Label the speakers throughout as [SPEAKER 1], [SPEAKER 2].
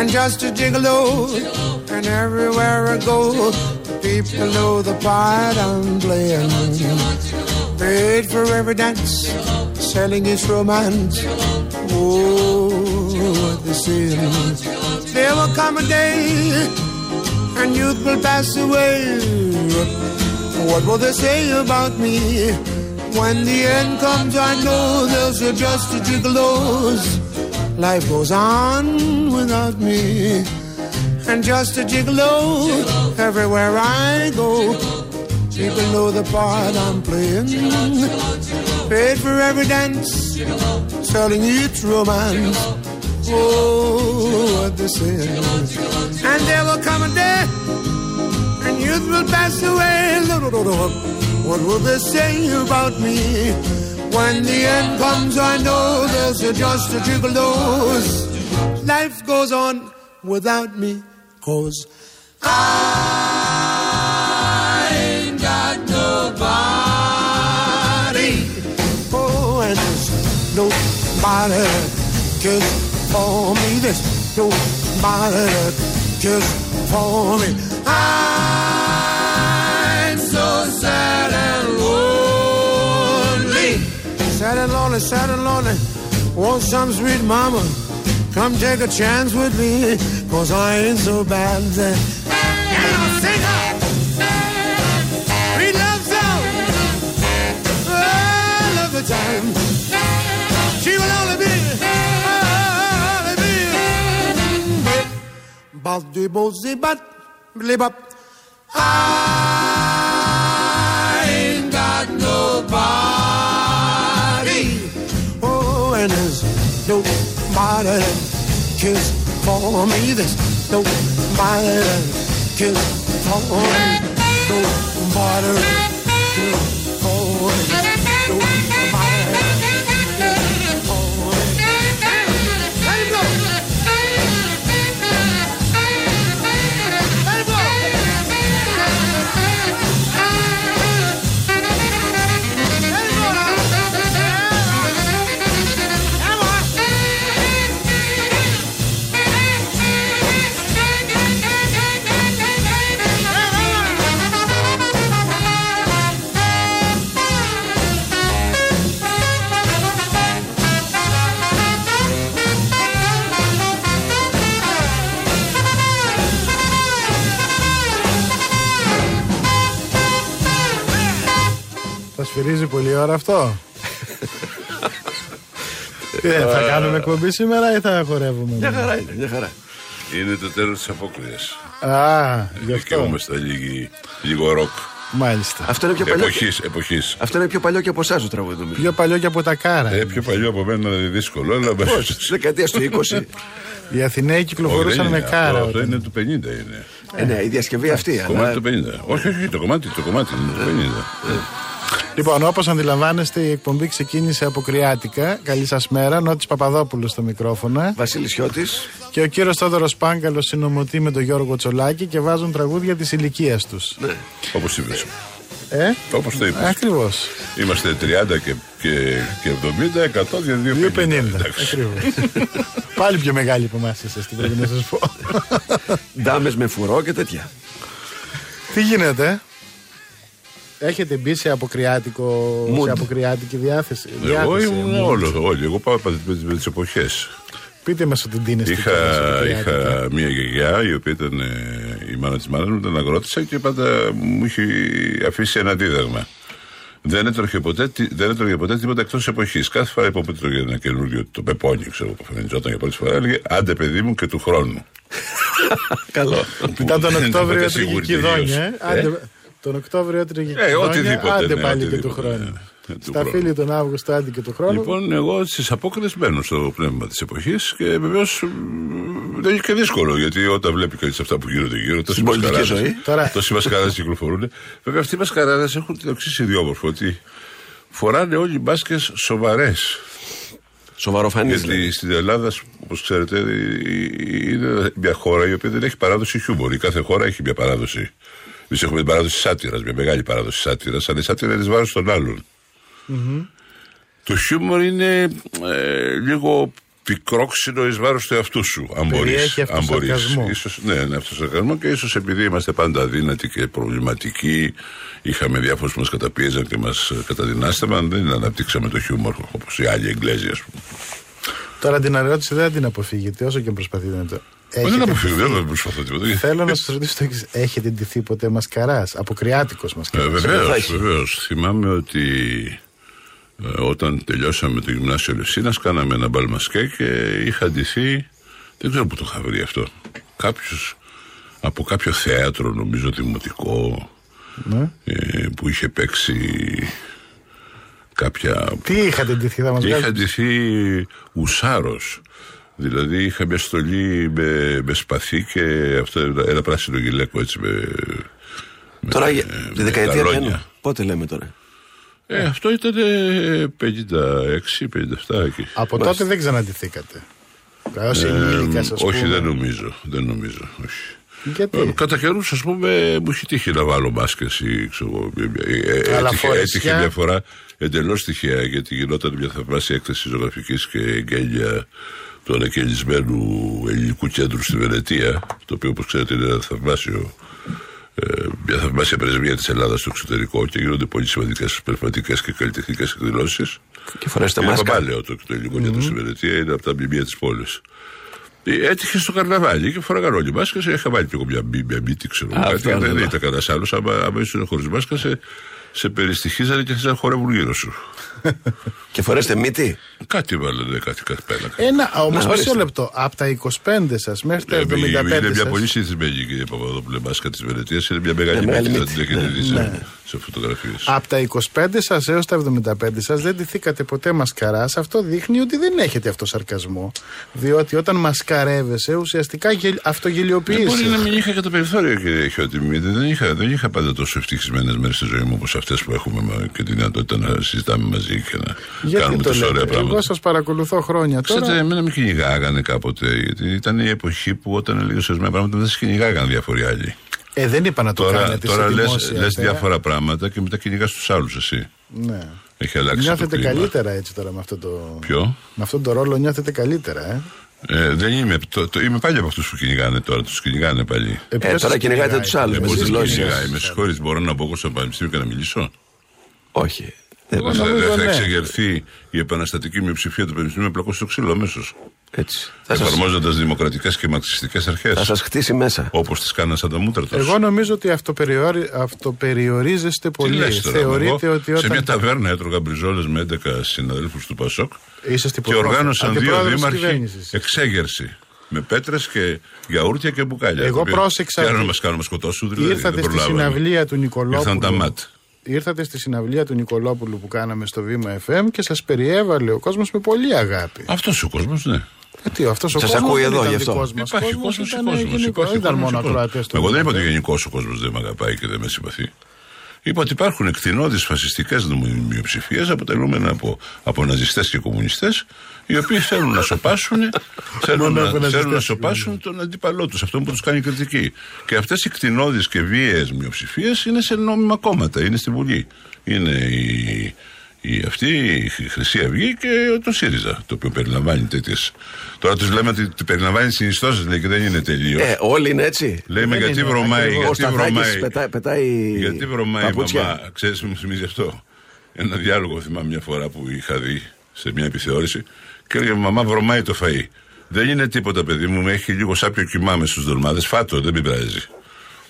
[SPEAKER 1] and just a gigolo. And everywhere I go, people know the part I'm playing. Paid for every dance, selling its romance. Oh, what the sin. There will come a day, and youth will pass away. What will they say about me? When the end comes, I know there's just a gigolos. Life goes on without me. And just a gigolo everywhere I go. People know the part I'm playing. Paid for every dance, selling each romance. Oh, what they say. And there will come a day, and youth will pass away. What will they say about me? When the end comes, I know there's just a gigolo's. Life goes on without me, cause I ain't got nobody. Oh, and there's nobody just for me. There's nobody just for me. I'm Sad and lonely, sad and lonely. Want some sweet mama? Come take a chance with me, cause I ain't so bad. And I'll sing her. Sweet love song. All of the time. She will only be, only be. But, live up. Nobody cares for me. There's nobody cares for me. Nobody cares for me. Nobody
[SPEAKER 2] σφυρίζει πολλή ώρα αυτό. Τι, ε, θα κάνουμε εκπομπή σήμερα ή θα χορεύουμε.
[SPEAKER 3] Μια χαρά είναι, μια χαρά.
[SPEAKER 4] Είναι το τέλος της απόκριση.
[SPEAKER 2] Α, γι'
[SPEAKER 4] Και
[SPEAKER 2] αυτό.
[SPEAKER 4] είμαστε λίγοι, λίγο ροκ.
[SPEAKER 2] Μάλιστα.
[SPEAKER 3] Αυτό είναι πιο παλιό. και-
[SPEAKER 4] Εποχής, εποχής.
[SPEAKER 3] Αυτό είναι πιο παλιό και από εσάς το τραγούδι νομίζω.
[SPEAKER 2] Πιο παλιό και από τα κάρα.
[SPEAKER 4] Ε, πιο παλιό από μένα είναι δύσκολο, αλλά
[SPEAKER 3] Πώς, Της δεκαετίας του 20.
[SPEAKER 2] Οι Αθηναίοι κυκλοφορούσαν με κάρα.
[SPEAKER 4] Αυτό
[SPEAKER 2] όταν-
[SPEAKER 4] είναι του 50 είναι.
[SPEAKER 3] ε, ναι, η διασκευή αυτή.
[SPEAKER 4] Κομμάτι
[SPEAKER 3] Αλλά
[SPEAKER 4] του 50. Όχι, όχι, το κομμάτι, το κομμάτι είναι του 50.
[SPEAKER 2] Λοιπόν, όπως αντιλαμβάνεστε, η εκπομπή ξεκίνησε από κρυάτικα. Καλή σας μέρα. Νότι Παπαδόπουλος στο μικρόφωνο.
[SPEAKER 3] Βασίλης Χιώτης.
[SPEAKER 2] Και ο κύριος Θόδωρος Πάγκαλος συνομωτεί με τον Γιώργο Τσολάκη και βάζουν τραγούδια της ηλικίας τους.
[SPEAKER 3] Ναι.
[SPEAKER 4] Όπως είπες.
[SPEAKER 2] Ε,
[SPEAKER 4] Όπως το είπες.
[SPEAKER 2] ακριβώς.
[SPEAKER 4] Είμαστε 30 και, και, και 70, 100 και
[SPEAKER 2] 2,50.
[SPEAKER 4] 2,50. Εντάξει.
[SPEAKER 2] Ακριβώς. Πάλι πιο μεγάλη από εμάς εσεί, τι πρέπει να σας πω.
[SPEAKER 3] Ντάμες με φουρό και τέτοια.
[SPEAKER 2] Τι γίνεται, Έχετε μπει σε, αποκριάτικο,
[SPEAKER 3] Mood.
[SPEAKER 2] σε αποκριάτικη διάθεση.
[SPEAKER 4] Εγώ
[SPEAKER 2] διάθεση,
[SPEAKER 4] ήμουν
[SPEAKER 2] mood.
[SPEAKER 4] όλο, όλοι. Εγώ πάω με, με τις εποχές.
[SPEAKER 2] Πείτε μας ότι την είναι
[SPEAKER 4] Είχα, είχα μία γιαγιά η οποία ήταν ε, η μάνα της μάνας μου, ήταν αγρότησα και πάντα μου είχε αφήσει ένα αντίδραγμα. Δεν έτρωγε ποτέ, τι- δεν έτρωγε ποτέ τίποτα εκτός εποχής. Κάθε φορά που έτρωγε ένα καινούριο, το πεπόνι, ξέρω που φανιζόταν για πρώτη φορά, έλεγε Άντε, παιδί μου και του χρόνου.
[SPEAKER 3] Καλό.
[SPEAKER 2] Μετά τον
[SPEAKER 4] Δεν ήταν
[SPEAKER 2] Οκτώβριο
[SPEAKER 4] ποτέ
[SPEAKER 2] έτρωγε
[SPEAKER 4] σίγουρη
[SPEAKER 2] κυδόνια.
[SPEAKER 4] τελείως.
[SPEAKER 2] ε. Άντε, Τον Οκτώβριο έτρωγε
[SPEAKER 4] Ε,
[SPEAKER 2] κυδόνια.
[SPEAKER 4] οτιδήποτε,
[SPEAKER 2] Άντε
[SPEAKER 4] ναι,
[SPEAKER 2] πάλι και του
[SPEAKER 4] οτιδήποτε,
[SPEAKER 2] χρόνου.
[SPEAKER 4] ναι. Ε, του
[SPEAKER 2] Στα
[SPEAKER 4] χρόνου.
[SPEAKER 2] φίλη τον Αύγουστο, άντε και του χρόνου.
[SPEAKER 4] Λοιπόν, εγώ στις απόκριε μπαίνω στο πνεύμα της εποχής και βεβαίως δεν είναι και δύσκολο γιατί όταν βλέπει κανείς αυτά που γίνονται γύρω, τόσοι
[SPEAKER 3] Στην πολιτική
[SPEAKER 4] μασκαράδες-
[SPEAKER 3] ζωή.
[SPEAKER 2] Τώρα-
[SPEAKER 4] Τόσοι μασκαράδες κυκλοφορούν. Βέβαια, αυτοί οι μασκαράδες έχουν το εξής ιδιόμορφο ότι φοράνε όλοι μπάσκες σοβαρές.
[SPEAKER 3] Σοβαροφανή.
[SPEAKER 4] Γιατί στην Ελλάδα, όπως ξέρετε, ε, είναι μια χώρα η οποία δεν έχει παράδοση χιούμορ. Η κάθε χώρα έχει μια παράδοση. Εμείς έχουμε την παράδοση σάτυρας, μια μεγάλη παράδοση σάτυρας, αλλά η σάτυρα είναι ει βάρο των άλλων. Το χιούμορ είναι ε, λίγο πικρόξυλο εις βάρος του εαυτού σου. Αν μπορείς.
[SPEAKER 2] Περιέχει αυτοσαρκασμό.
[SPEAKER 4] Ίσως, ναι, ναι, αυτοσαρκασμό και ίσως επειδή είμαστε πάντα αδύνατοι και προβληματικοί, είχαμε διάφορους που μας καταπίεζαν και μας καταδυνάστευαν, δεν αναπτύξαμε το χιούμορ όπως οι άλλοι Εγγλέζοι, ας πούμε.
[SPEAKER 2] Τώρα την ερώτηση δεν την αποφύγετε όσο και προσπαθείτε να το.
[SPEAKER 4] Δεν
[SPEAKER 2] Έχετε
[SPEAKER 4] αποφύγω,
[SPEAKER 2] ντυθεί-
[SPEAKER 4] δεν προσπαθώ τίποτα.
[SPEAKER 2] Θέλω να σας ρωτήσω το εξής. Έχετε ντυθεί ποτέ μασκαράς, αποκριάτικος
[SPEAKER 4] Ε,
[SPEAKER 2] μασκαρά.
[SPEAKER 4] Βεβαίω,
[SPEAKER 3] θα έχει.
[SPEAKER 4] βεβαίως. Θυμάμαι ότι ε, όταν τελειώσαμε το γυμνάσιο Λευσίνας, κάναμε ένα μπαλμασκέ και είχα ντυθεί. Δεν ξέρω πού το είχα βρει αυτό. Κάποιος από κάποιο θέατρο, νομίζω δημοτικό,
[SPEAKER 2] Ναι.
[SPEAKER 4] ε, που είχε παίξει κάποια.
[SPEAKER 2] Τι είχατε ντυθεί, θα μας
[SPEAKER 4] Και είχα
[SPEAKER 2] βγάλετε.
[SPEAKER 4] ντυθεί ουσάρος. Δηλαδή είχα μια στολή με, με σπαθί και αυτό ένα πράσινο γυλαίκο έτσι με.
[SPEAKER 3] Τώρα
[SPEAKER 4] με-
[SPEAKER 3] για-
[SPEAKER 4] με
[SPEAKER 3] τη δεκαετία του
[SPEAKER 4] γαλόνια.
[SPEAKER 3] 1. Πότε λέμε τώρα;
[SPEAKER 4] Ε, αυτό ήταν 56-57 εκεί.
[SPEAKER 2] Από τότε δεν ξαναντηθήκατε. Ω ενήλικα, ας πούμε.
[SPEAKER 4] όχι, δεν νομίζω. Δεν νομίζω. Όχι.
[SPEAKER 2] Γιατί;
[SPEAKER 4] Ε, Κατά καιρούς, ας πούμε, μου έχει τύχει να βάλω μάσκες ή ξέρω εγώ. ε, ε,
[SPEAKER 2] Αλλά
[SPEAKER 4] Έτυχε,
[SPEAKER 2] φορεσιά.
[SPEAKER 4] έτυχε μια φορά εντελώς τυχαία γιατί γινόταν μια θαυμάσια έκθεση ζωγραφικής και εγγένεια του ανακαινισμένου ελληνικού κέντρου στη Βενετία, το οποίο όπως ξέρετε είναι ένα θαυμάσιο. ε, μια θαυμάσια πρεσβεία της Ελλάδας στο εξωτερικό και γίνονται πολύ σημαντικές πνευματικές και καλλιτεχνικές εκδηλώσεις.
[SPEAKER 3] Και φορές τα
[SPEAKER 4] Είναι
[SPEAKER 3] μάσκα.
[SPEAKER 4] παπάλαιο το, το ελληνικό κέντρο στη Βενετία, είναι από τα μνημεία της πόλης. Έτυχε στο καρναβάλι και φοράγαν όλοι μάσκα. Είχα βάλει και εγώ μια, μη- μια μύτη, ξέρω εγώ.
[SPEAKER 3] Α,
[SPEAKER 4] κάτι.
[SPEAKER 3] αυτό
[SPEAKER 4] Δεν
[SPEAKER 3] είναι.
[SPEAKER 4] ήταν κανένας άλλος. Άμα, άμα ήσουν χωρίς μάσκα, σε, σε περιστοιχίζανε και αρχίζαν να χορεύουν γύρω σου.
[SPEAKER 3] Και φορέστε μύτη;
[SPEAKER 4] κάτι βάλανε, κάτι, κάτι πέλακα.
[SPEAKER 2] Ένα όμως
[SPEAKER 3] Να,
[SPEAKER 2] μισό
[SPEAKER 3] ορίστε.
[SPEAKER 2] λεπτό. Από τα 25 σας μέχρι τα
[SPEAKER 4] Ε,
[SPEAKER 2] 75
[SPEAKER 4] είναι μια
[SPEAKER 2] σας,
[SPEAKER 4] πολύ συνηθισμένη κυρία Παπαδόπουλε μάσκα της Βενετίας. Είναι μια μεγάλη
[SPEAKER 3] Ε, μεγάλη
[SPEAKER 4] μύτη, θα
[SPEAKER 3] μύτη.
[SPEAKER 4] την έχετε δει
[SPEAKER 2] Ναι.
[SPEAKER 4] σε, σε φωτογραφίες.
[SPEAKER 2] Από τα 25 σας έως τα 75 σας δεν ντυθήκατε ποτέ μασκαρά. Αυτό δείχνει ότι δεν έχετε αυτό σαρκασμό. Διότι όταν μασκαρεύεσαι ουσιαστικά γελ...
[SPEAKER 4] Ε,
[SPEAKER 2] αυτογελιοποιείσαι.
[SPEAKER 4] μπορεί να μην είχα και το περιθώριο, κύριε Χιώτη. Δεν είχα, δεν είχα πάντα τόσο ευτυχισμένες μέρες στη ζωή μου όπως αυτές που έχουμε μα- και τη δυνατότητα να συζητάμε μαζί και να
[SPEAKER 2] Γιατί
[SPEAKER 4] κάνουμε
[SPEAKER 2] το
[SPEAKER 4] τόσο ωραία
[SPEAKER 2] λέτε;
[SPEAKER 4] πράγματα.
[SPEAKER 2] Εγώ σας παρακολουθώ χρόνια τώρα.
[SPEAKER 4] Ξέρετε, εμένα με κυνηγάγανε κάποτε. Γιατί ήταν η εποχή που όταν έλεγε ορισμένα πράγματα δεν σε κυνηγάγανε διάφοροι άλλοι.
[SPEAKER 2] Ε, δεν είπα να το
[SPEAKER 4] Τώρα,
[SPEAKER 2] κάνετε
[SPEAKER 4] τώρα
[SPEAKER 2] σε
[SPEAKER 4] λες,
[SPEAKER 2] δημόσια
[SPEAKER 4] λες
[SPEAKER 2] θέα.
[SPEAKER 4] διάφορα πράγματα και μετά κυνηγάς τους άλλους εσύ.
[SPEAKER 2] Ναι.
[SPEAKER 4] Έχει αλλάξει
[SPEAKER 2] Νιώθετε
[SPEAKER 4] το κλίμα.
[SPEAKER 2] καλύτερα έτσι τώρα με αυτό το.
[SPEAKER 4] Ποιο;
[SPEAKER 2] Με αυτόν τον ρόλο νιώθετε καλύτερα, ε;
[SPEAKER 4] Ε, δεν είμαι. Το, το, είμαι πάλι από αυτούς που κυνηγάνε τώρα. Τους κυνηγάνε πάλι.
[SPEAKER 2] ε
[SPEAKER 3] Ε,
[SPEAKER 2] ποιος
[SPEAKER 3] τώρα
[SPEAKER 2] σας
[SPEAKER 3] κυνηγάτε
[SPEAKER 2] κυνηγάει,
[SPEAKER 3] τους άλλους
[SPEAKER 2] ε,
[SPEAKER 3] με
[SPEAKER 4] Πώς
[SPEAKER 3] τις
[SPEAKER 4] δεν
[SPEAKER 3] δηλώσεις
[SPEAKER 4] κυνηγάει;
[SPEAKER 3] σας.
[SPEAKER 4] Με συγχωρείτε, μπορώ να μπω εγώ στο πανεπιστήμιο και να μιλήσω;
[SPEAKER 3] Όχι. Δεν
[SPEAKER 4] Δεν θα,
[SPEAKER 2] νομίζω
[SPEAKER 4] δεν θα
[SPEAKER 2] ναι.
[SPEAKER 4] εξεγερθεί η επαναστατική μειοψηφία του πανεπιστημίου με πλακώσει στο ξύλο αμέσως.
[SPEAKER 3] Έτσι. Θα σας,
[SPEAKER 4] Εφαρμόζοντας δημοκρατικές και μαρξιστικές αρχές.
[SPEAKER 3] θα σας χτίσει μέσα.
[SPEAKER 4] Όπως τις κάναν σαν τα μούτρα του.
[SPEAKER 2] Εγώ νομίζω ότι αυτοπεριορι... αυτοπεριορίζεστε πολύ. Θεωρείτε ότι
[SPEAKER 4] Σε
[SPEAKER 2] όταν.
[SPEAKER 4] μια ταβέρνα έτρωγα μπριζόλες με 11 συναδέλφους του Πασόκ
[SPEAKER 2] Είσαστε
[SPEAKER 4] και
[SPEAKER 2] υποπρόεδρος-
[SPEAKER 4] οργάνωσαν δύο
[SPEAKER 2] αντιπρόεδρος της
[SPEAKER 4] δήμαρχοι
[SPEAKER 2] κυβέρνησης.
[SPEAKER 4] εξέγερση. Με πέτρες και γιαούρτια και μπουκάλια.
[SPEAKER 2] Εγώ
[SPEAKER 4] Το οποίο-
[SPEAKER 2] πρόσεξα
[SPEAKER 4] Τι άλλο
[SPEAKER 2] ότι
[SPEAKER 4] να μας κάνουν, να σκοτώσουν δηλαδή.
[SPEAKER 2] Ήρθατε
[SPEAKER 4] δεν
[SPEAKER 2] στη
[SPEAKER 4] προλάβαμε.
[SPEAKER 2] συναυλία του Νικολόπουλου.
[SPEAKER 4] Ήρθαν τα ΜΑΤ.
[SPEAKER 2] Ήρθατε στη συναυλία του Νικολόπουλου που κάναμε στο Βήμα FM και σας περιέβαλε ο κόσμος με πολύ αγάπη.
[SPEAKER 4] Αυτός ο κόσμος, ναι.
[SPEAKER 2] Γιατί αυτός ο
[SPEAKER 3] Σας
[SPEAKER 2] κόσμος
[SPEAKER 3] ακούει
[SPEAKER 2] δεν
[SPEAKER 3] εδώ,
[SPEAKER 2] ήταν
[SPEAKER 3] γι' αυτό.
[SPEAKER 2] δικός μας
[SPEAKER 4] Υπάρχει
[SPEAKER 2] κόσμος,
[SPEAKER 4] κόσμος
[SPEAKER 2] ήταν
[SPEAKER 4] κόσμος.
[SPEAKER 2] γενικός. Δεν ήταν μόνο ακροατές του.
[SPEAKER 4] Εγώ δεν είπα ότι
[SPEAKER 2] Βήμα FM.
[SPEAKER 4] γενικώ ο κόσμος δεν με αγαπάει και δεν με συμπαθεί. Είπα ότι υπάρχουν εκτινώδει φασιστικές μειοψηφίε αποτελούμενα από, από ναζιστές και κομμουνιστές, οι οποίοι θέλουν να σοπάσουν, θέλουν,
[SPEAKER 2] Μόνο από
[SPEAKER 4] να,
[SPEAKER 2] ναζιστές,
[SPEAKER 4] θέλουν να σοπάσουν τον αντίπαλό τους, αυτόν που τους κάνει κριτική. Και αυτές οι κτηνώδεις και βίαιες μειοψηφίες είναι σε νόμιμα κόμματα, είναι στη Βουλή. Είναι η, η, αυτή η Χρυσή Αυγή και το ΣΥΡΙΖΑ, το οποίο περιλαμβάνει τέτοιε. Τώρα τους λέμε ότι ότι περιλαμβάνει συνιστώσεις, λέει και δεν είναι τελείως.
[SPEAKER 3] Ε, όλοι είναι έτσι.
[SPEAKER 4] Λέμε
[SPEAKER 2] δεν
[SPEAKER 4] γιατί
[SPEAKER 2] είναι
[SPEAKER 4] βρωμάει,
[SPEAKER 2] ακριβώς.
[SPEAKER 3] Ο
[SPEAKER 4] γιατί
[SPEAKER 3] Σταθάκης
[SPEAKER 4] βρωμάει.
[SPEAKER 3] πετάει, πετάει
[SPEAKER 4] Γιατί βρωμάει η
[SPEAKER 3] παπούτσια.
[SPEAKER 4] μαμά, ξέρεις μου θυμίζει αυτό. Ένα διάλογο θυμάμαι μια φορά που είχα δει σε μια επιθεώρηση και έλεγε Μαμά, βρωμάει το φαΐ. Δεν είναι τίποτα, παιδί μου, με έχει λίγο σάπιο κοιμάμαι στους δολμάδες. Φάτο, δεν με πειράζει.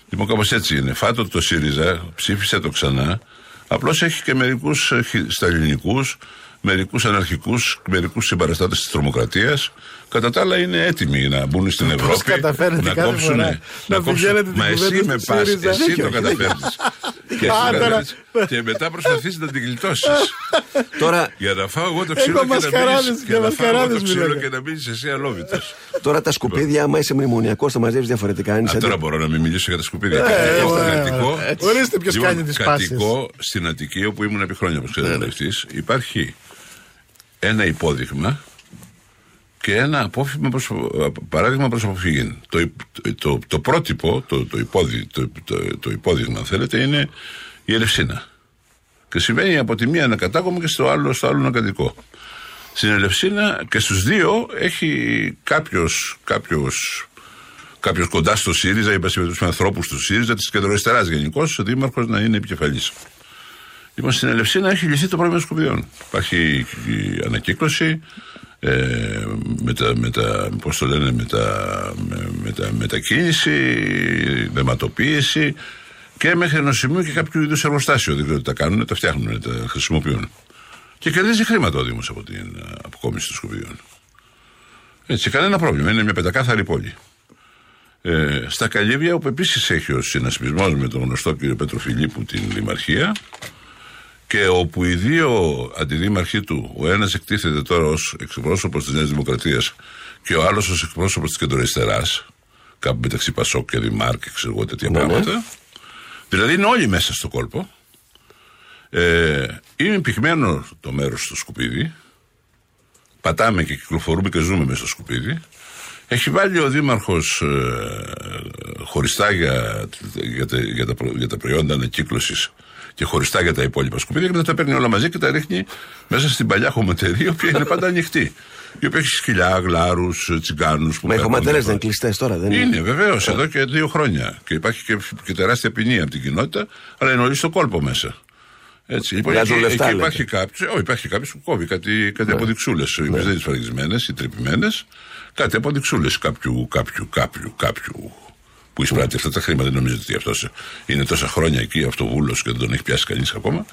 [SPEAKER 4] Λοιπόν, κάπως έτσι είναι. Φάτο το ΣΥΡΙΖΑ, ψήφισε το ξανά. Απλώς έχει και μερικούς σταλινικούς, μερικούς αναρχικούς, μερικούς συμπαραστάτες της τρομοκρατίας. Κατά τα άλλα είναι έτοιμοι να μπουν στην Ευρώπη.
[SPEAKER 2] καταφέρνετε
[SPEAKER 4] να
[SPEAKER 2] κάθε
[SPEAKER 4] κόψουν.
[SPEAKER 2] φορά να πηγαίνετε την
[SPEAKER 4] Μα εσύ
[SPEAKER 2] κουβέντα
[SPEAKER 4] με
[SPEAKER 2] στο
[SPEAKER 4] πας,
[SPEAKER 2] ΣΥΡΙΖΑ.
[SPEAKER 4] εσύ
[SPEAKER 3] Δίκιο,
[SPEAKER 4] το
[SPEAKER 3] δίκιο.
[SPEAKER 4] καταφέρνεις. και,
[SPEAKER 2] Α, τώρα-
[SPEAKER 4] και μετά προσπαθείς να την γλιτώσεις.
[SPEAKER 3] Τώρα,
[SPEAKER 4] Για να φάω εγώ το ξύλο και να
[SPEAKER 2] μασκαράδες,
[SPEAKER 4] μείνεις-
[SPEAKER 2] για
[SPEAKER 4] για να φάω εγώ
[SPEAKER 2] μασκαράδες
[SPEAKER 4] το ξύλο
[SPEAKER 2] μιλάτε.
[SPEAKER 4] και να μείνεις εσύ αλόβητος.
[SPEAKER 3] τώρα τα σκουπίδια, άμα είσαι μνημονιακός, τα μαζεύει διαφορετικά. Είναι
[SPEAKER 4] Α,
[SPEAKER 3] σαν
[SPEAKER 4] τώρα
[SPEAKER 3] τι-
[SPEAKER 4] μπορώ να μην μιλήσω για τα σκουπίδια.
[SPEAKER 2] Ε,
[SPEAKER 4] Κατοικώ-
[SPEAKER 2] ωραία,
[SPEAKER 4] κατοικώ-
[SPEAKER 2] ωραία. Ορίστε ποιος
[SPEAKER 4] Λοιπόν,
[SPEAKER 2] κάνει τις πάσεις.
[SPEAKER 4] Κατοικώ στην Αττική, όπου ήμουν επί χρόνια, όπως
[SPEAKER 2] Ναι,
[SPEAKER 4] ξέρετε βουλευτής. Υπάρχει ένα υπόδειγμα και ένα απόφημα προς, παράδειγμα προς αποφυγή. Το, υπ- το, το, πρότυπο, το, το, υπόδει, το, το, το υπόδειγμα, αν θέλετε, είναι η Ελευσίνα. Και συμβαίνει από τη μία να κατάγομαι και στο άλλο, στο άλλο να κατοικώ. Στην Ελευσίνα και στους δύο έχει κάποιο κάποιος, κάποιος κοντά στο ΣΥΡΙΖΑ, ή με ανθρώπους του ΣΥΡΙΖΑ, της κεντροαριστεράς γενικώς, ο Δήμαρχος να είναι επικεφαλής. Λοιπόν, στην Ελευσίνα έχει λυθεί το πρόβλημα των σκουπιδιών. Υπάρχει η ανακύκλωση, ε, με τα, με τα, πώς το λένε, με τα, με, με τα μετακίνηση, δεματοποίηση και μέχρι ενός σημείου και κάποιο είδους εργοστάσιο. Δεν ξέρω τι τα κάνουν, τα φτιάχνουν, τα χρησιμοποιούν. Και κερδίζει χρήματα ο Δήμος από την ε, αποκόμιση των σκουπιδιών. Έτσι, κανένα πρόβλημα. Είναι μια πεντακάθαρη πόλη. Ε, στα Καλύβια, όπου επίσης έχει ο συνασπισμός με τον γνωστό κύριο Πέτρο Φιλίππου την Δημαρχία, και όπου οι δύο αντιδήμαρχοι του, ο ένας εκτίθεται τώρα ως εκπρόσωπος της Νέας Δημοκρατίας και ο άλλος ως εκπρόσωπος της κεντροαριστερά, κάπου μεταξύ Πασόκ και Δημάρ και ξέρω εγώ τέτοια
[SPEAKER 3] Ναι, ναι.
[SPEAKER 4] πράγματα. Δηλαδή είναι όλοι μέσα στο κόλπο. Ε, είναι πυγμένο το μέρος στο σκουπίδι. Πατάμε και κυκλοφορούμε και ζούμε μέσα στο σκουπίδι. Έχει βάλει ο Δήμαρχος χωριστά για, για, τα, για, τα, προ- για τα προϊόντα ανακύκλωσης και χωριστά για τα υπόλοιπα σκουπίδια και μετά τα παίρνει όλα μαζί και τα ρίχνει μέσα στην παλιά χωματερή, η οποία είναι πάντα ανοιχτή. Η οποία έχει σκυλιά, γλάρους, τσιγκάνους.
[SPEAKER 3] Μα οι χωματερές δεν είναι κλειστές τώρα, δεν είναι.
[SPEAKER 4] Είναι βεβαίως εδώ και δύο χρόνια. Και υπάρχει και, και τεράστια ποινή από την κοινότητα, αλλά είναι όλοι στο κόλπο μέσα. Έτσι. Λοιπόν,
[SPEAKER 3] Βγάζουν
[SPEAKER 4] εκεί,
[SPEAKER 3] λεφτά,
[SPEAKER 4] εκεί
[SPEAKER 3] λέτε.
[SPEAKER 4] υπάρχει κάποιος, όχι, υπάρχει κάποιος που κόβει κάτι, κάτι αποδειξούλες, οι οποίε δεν είναι σφραγισμένες ή τρυπημένες. Κάτι αποδειξούλες κάποιου, κάποιου, κάποιου, κάποιου που εισπράττει αυτά τα χρήματα. Δεν νομίζετε ότι αυτός είναι τόσα χρόνια εκεί, αυτοβούλο και δεν τον έχει πιάσει κανείς ακόμα.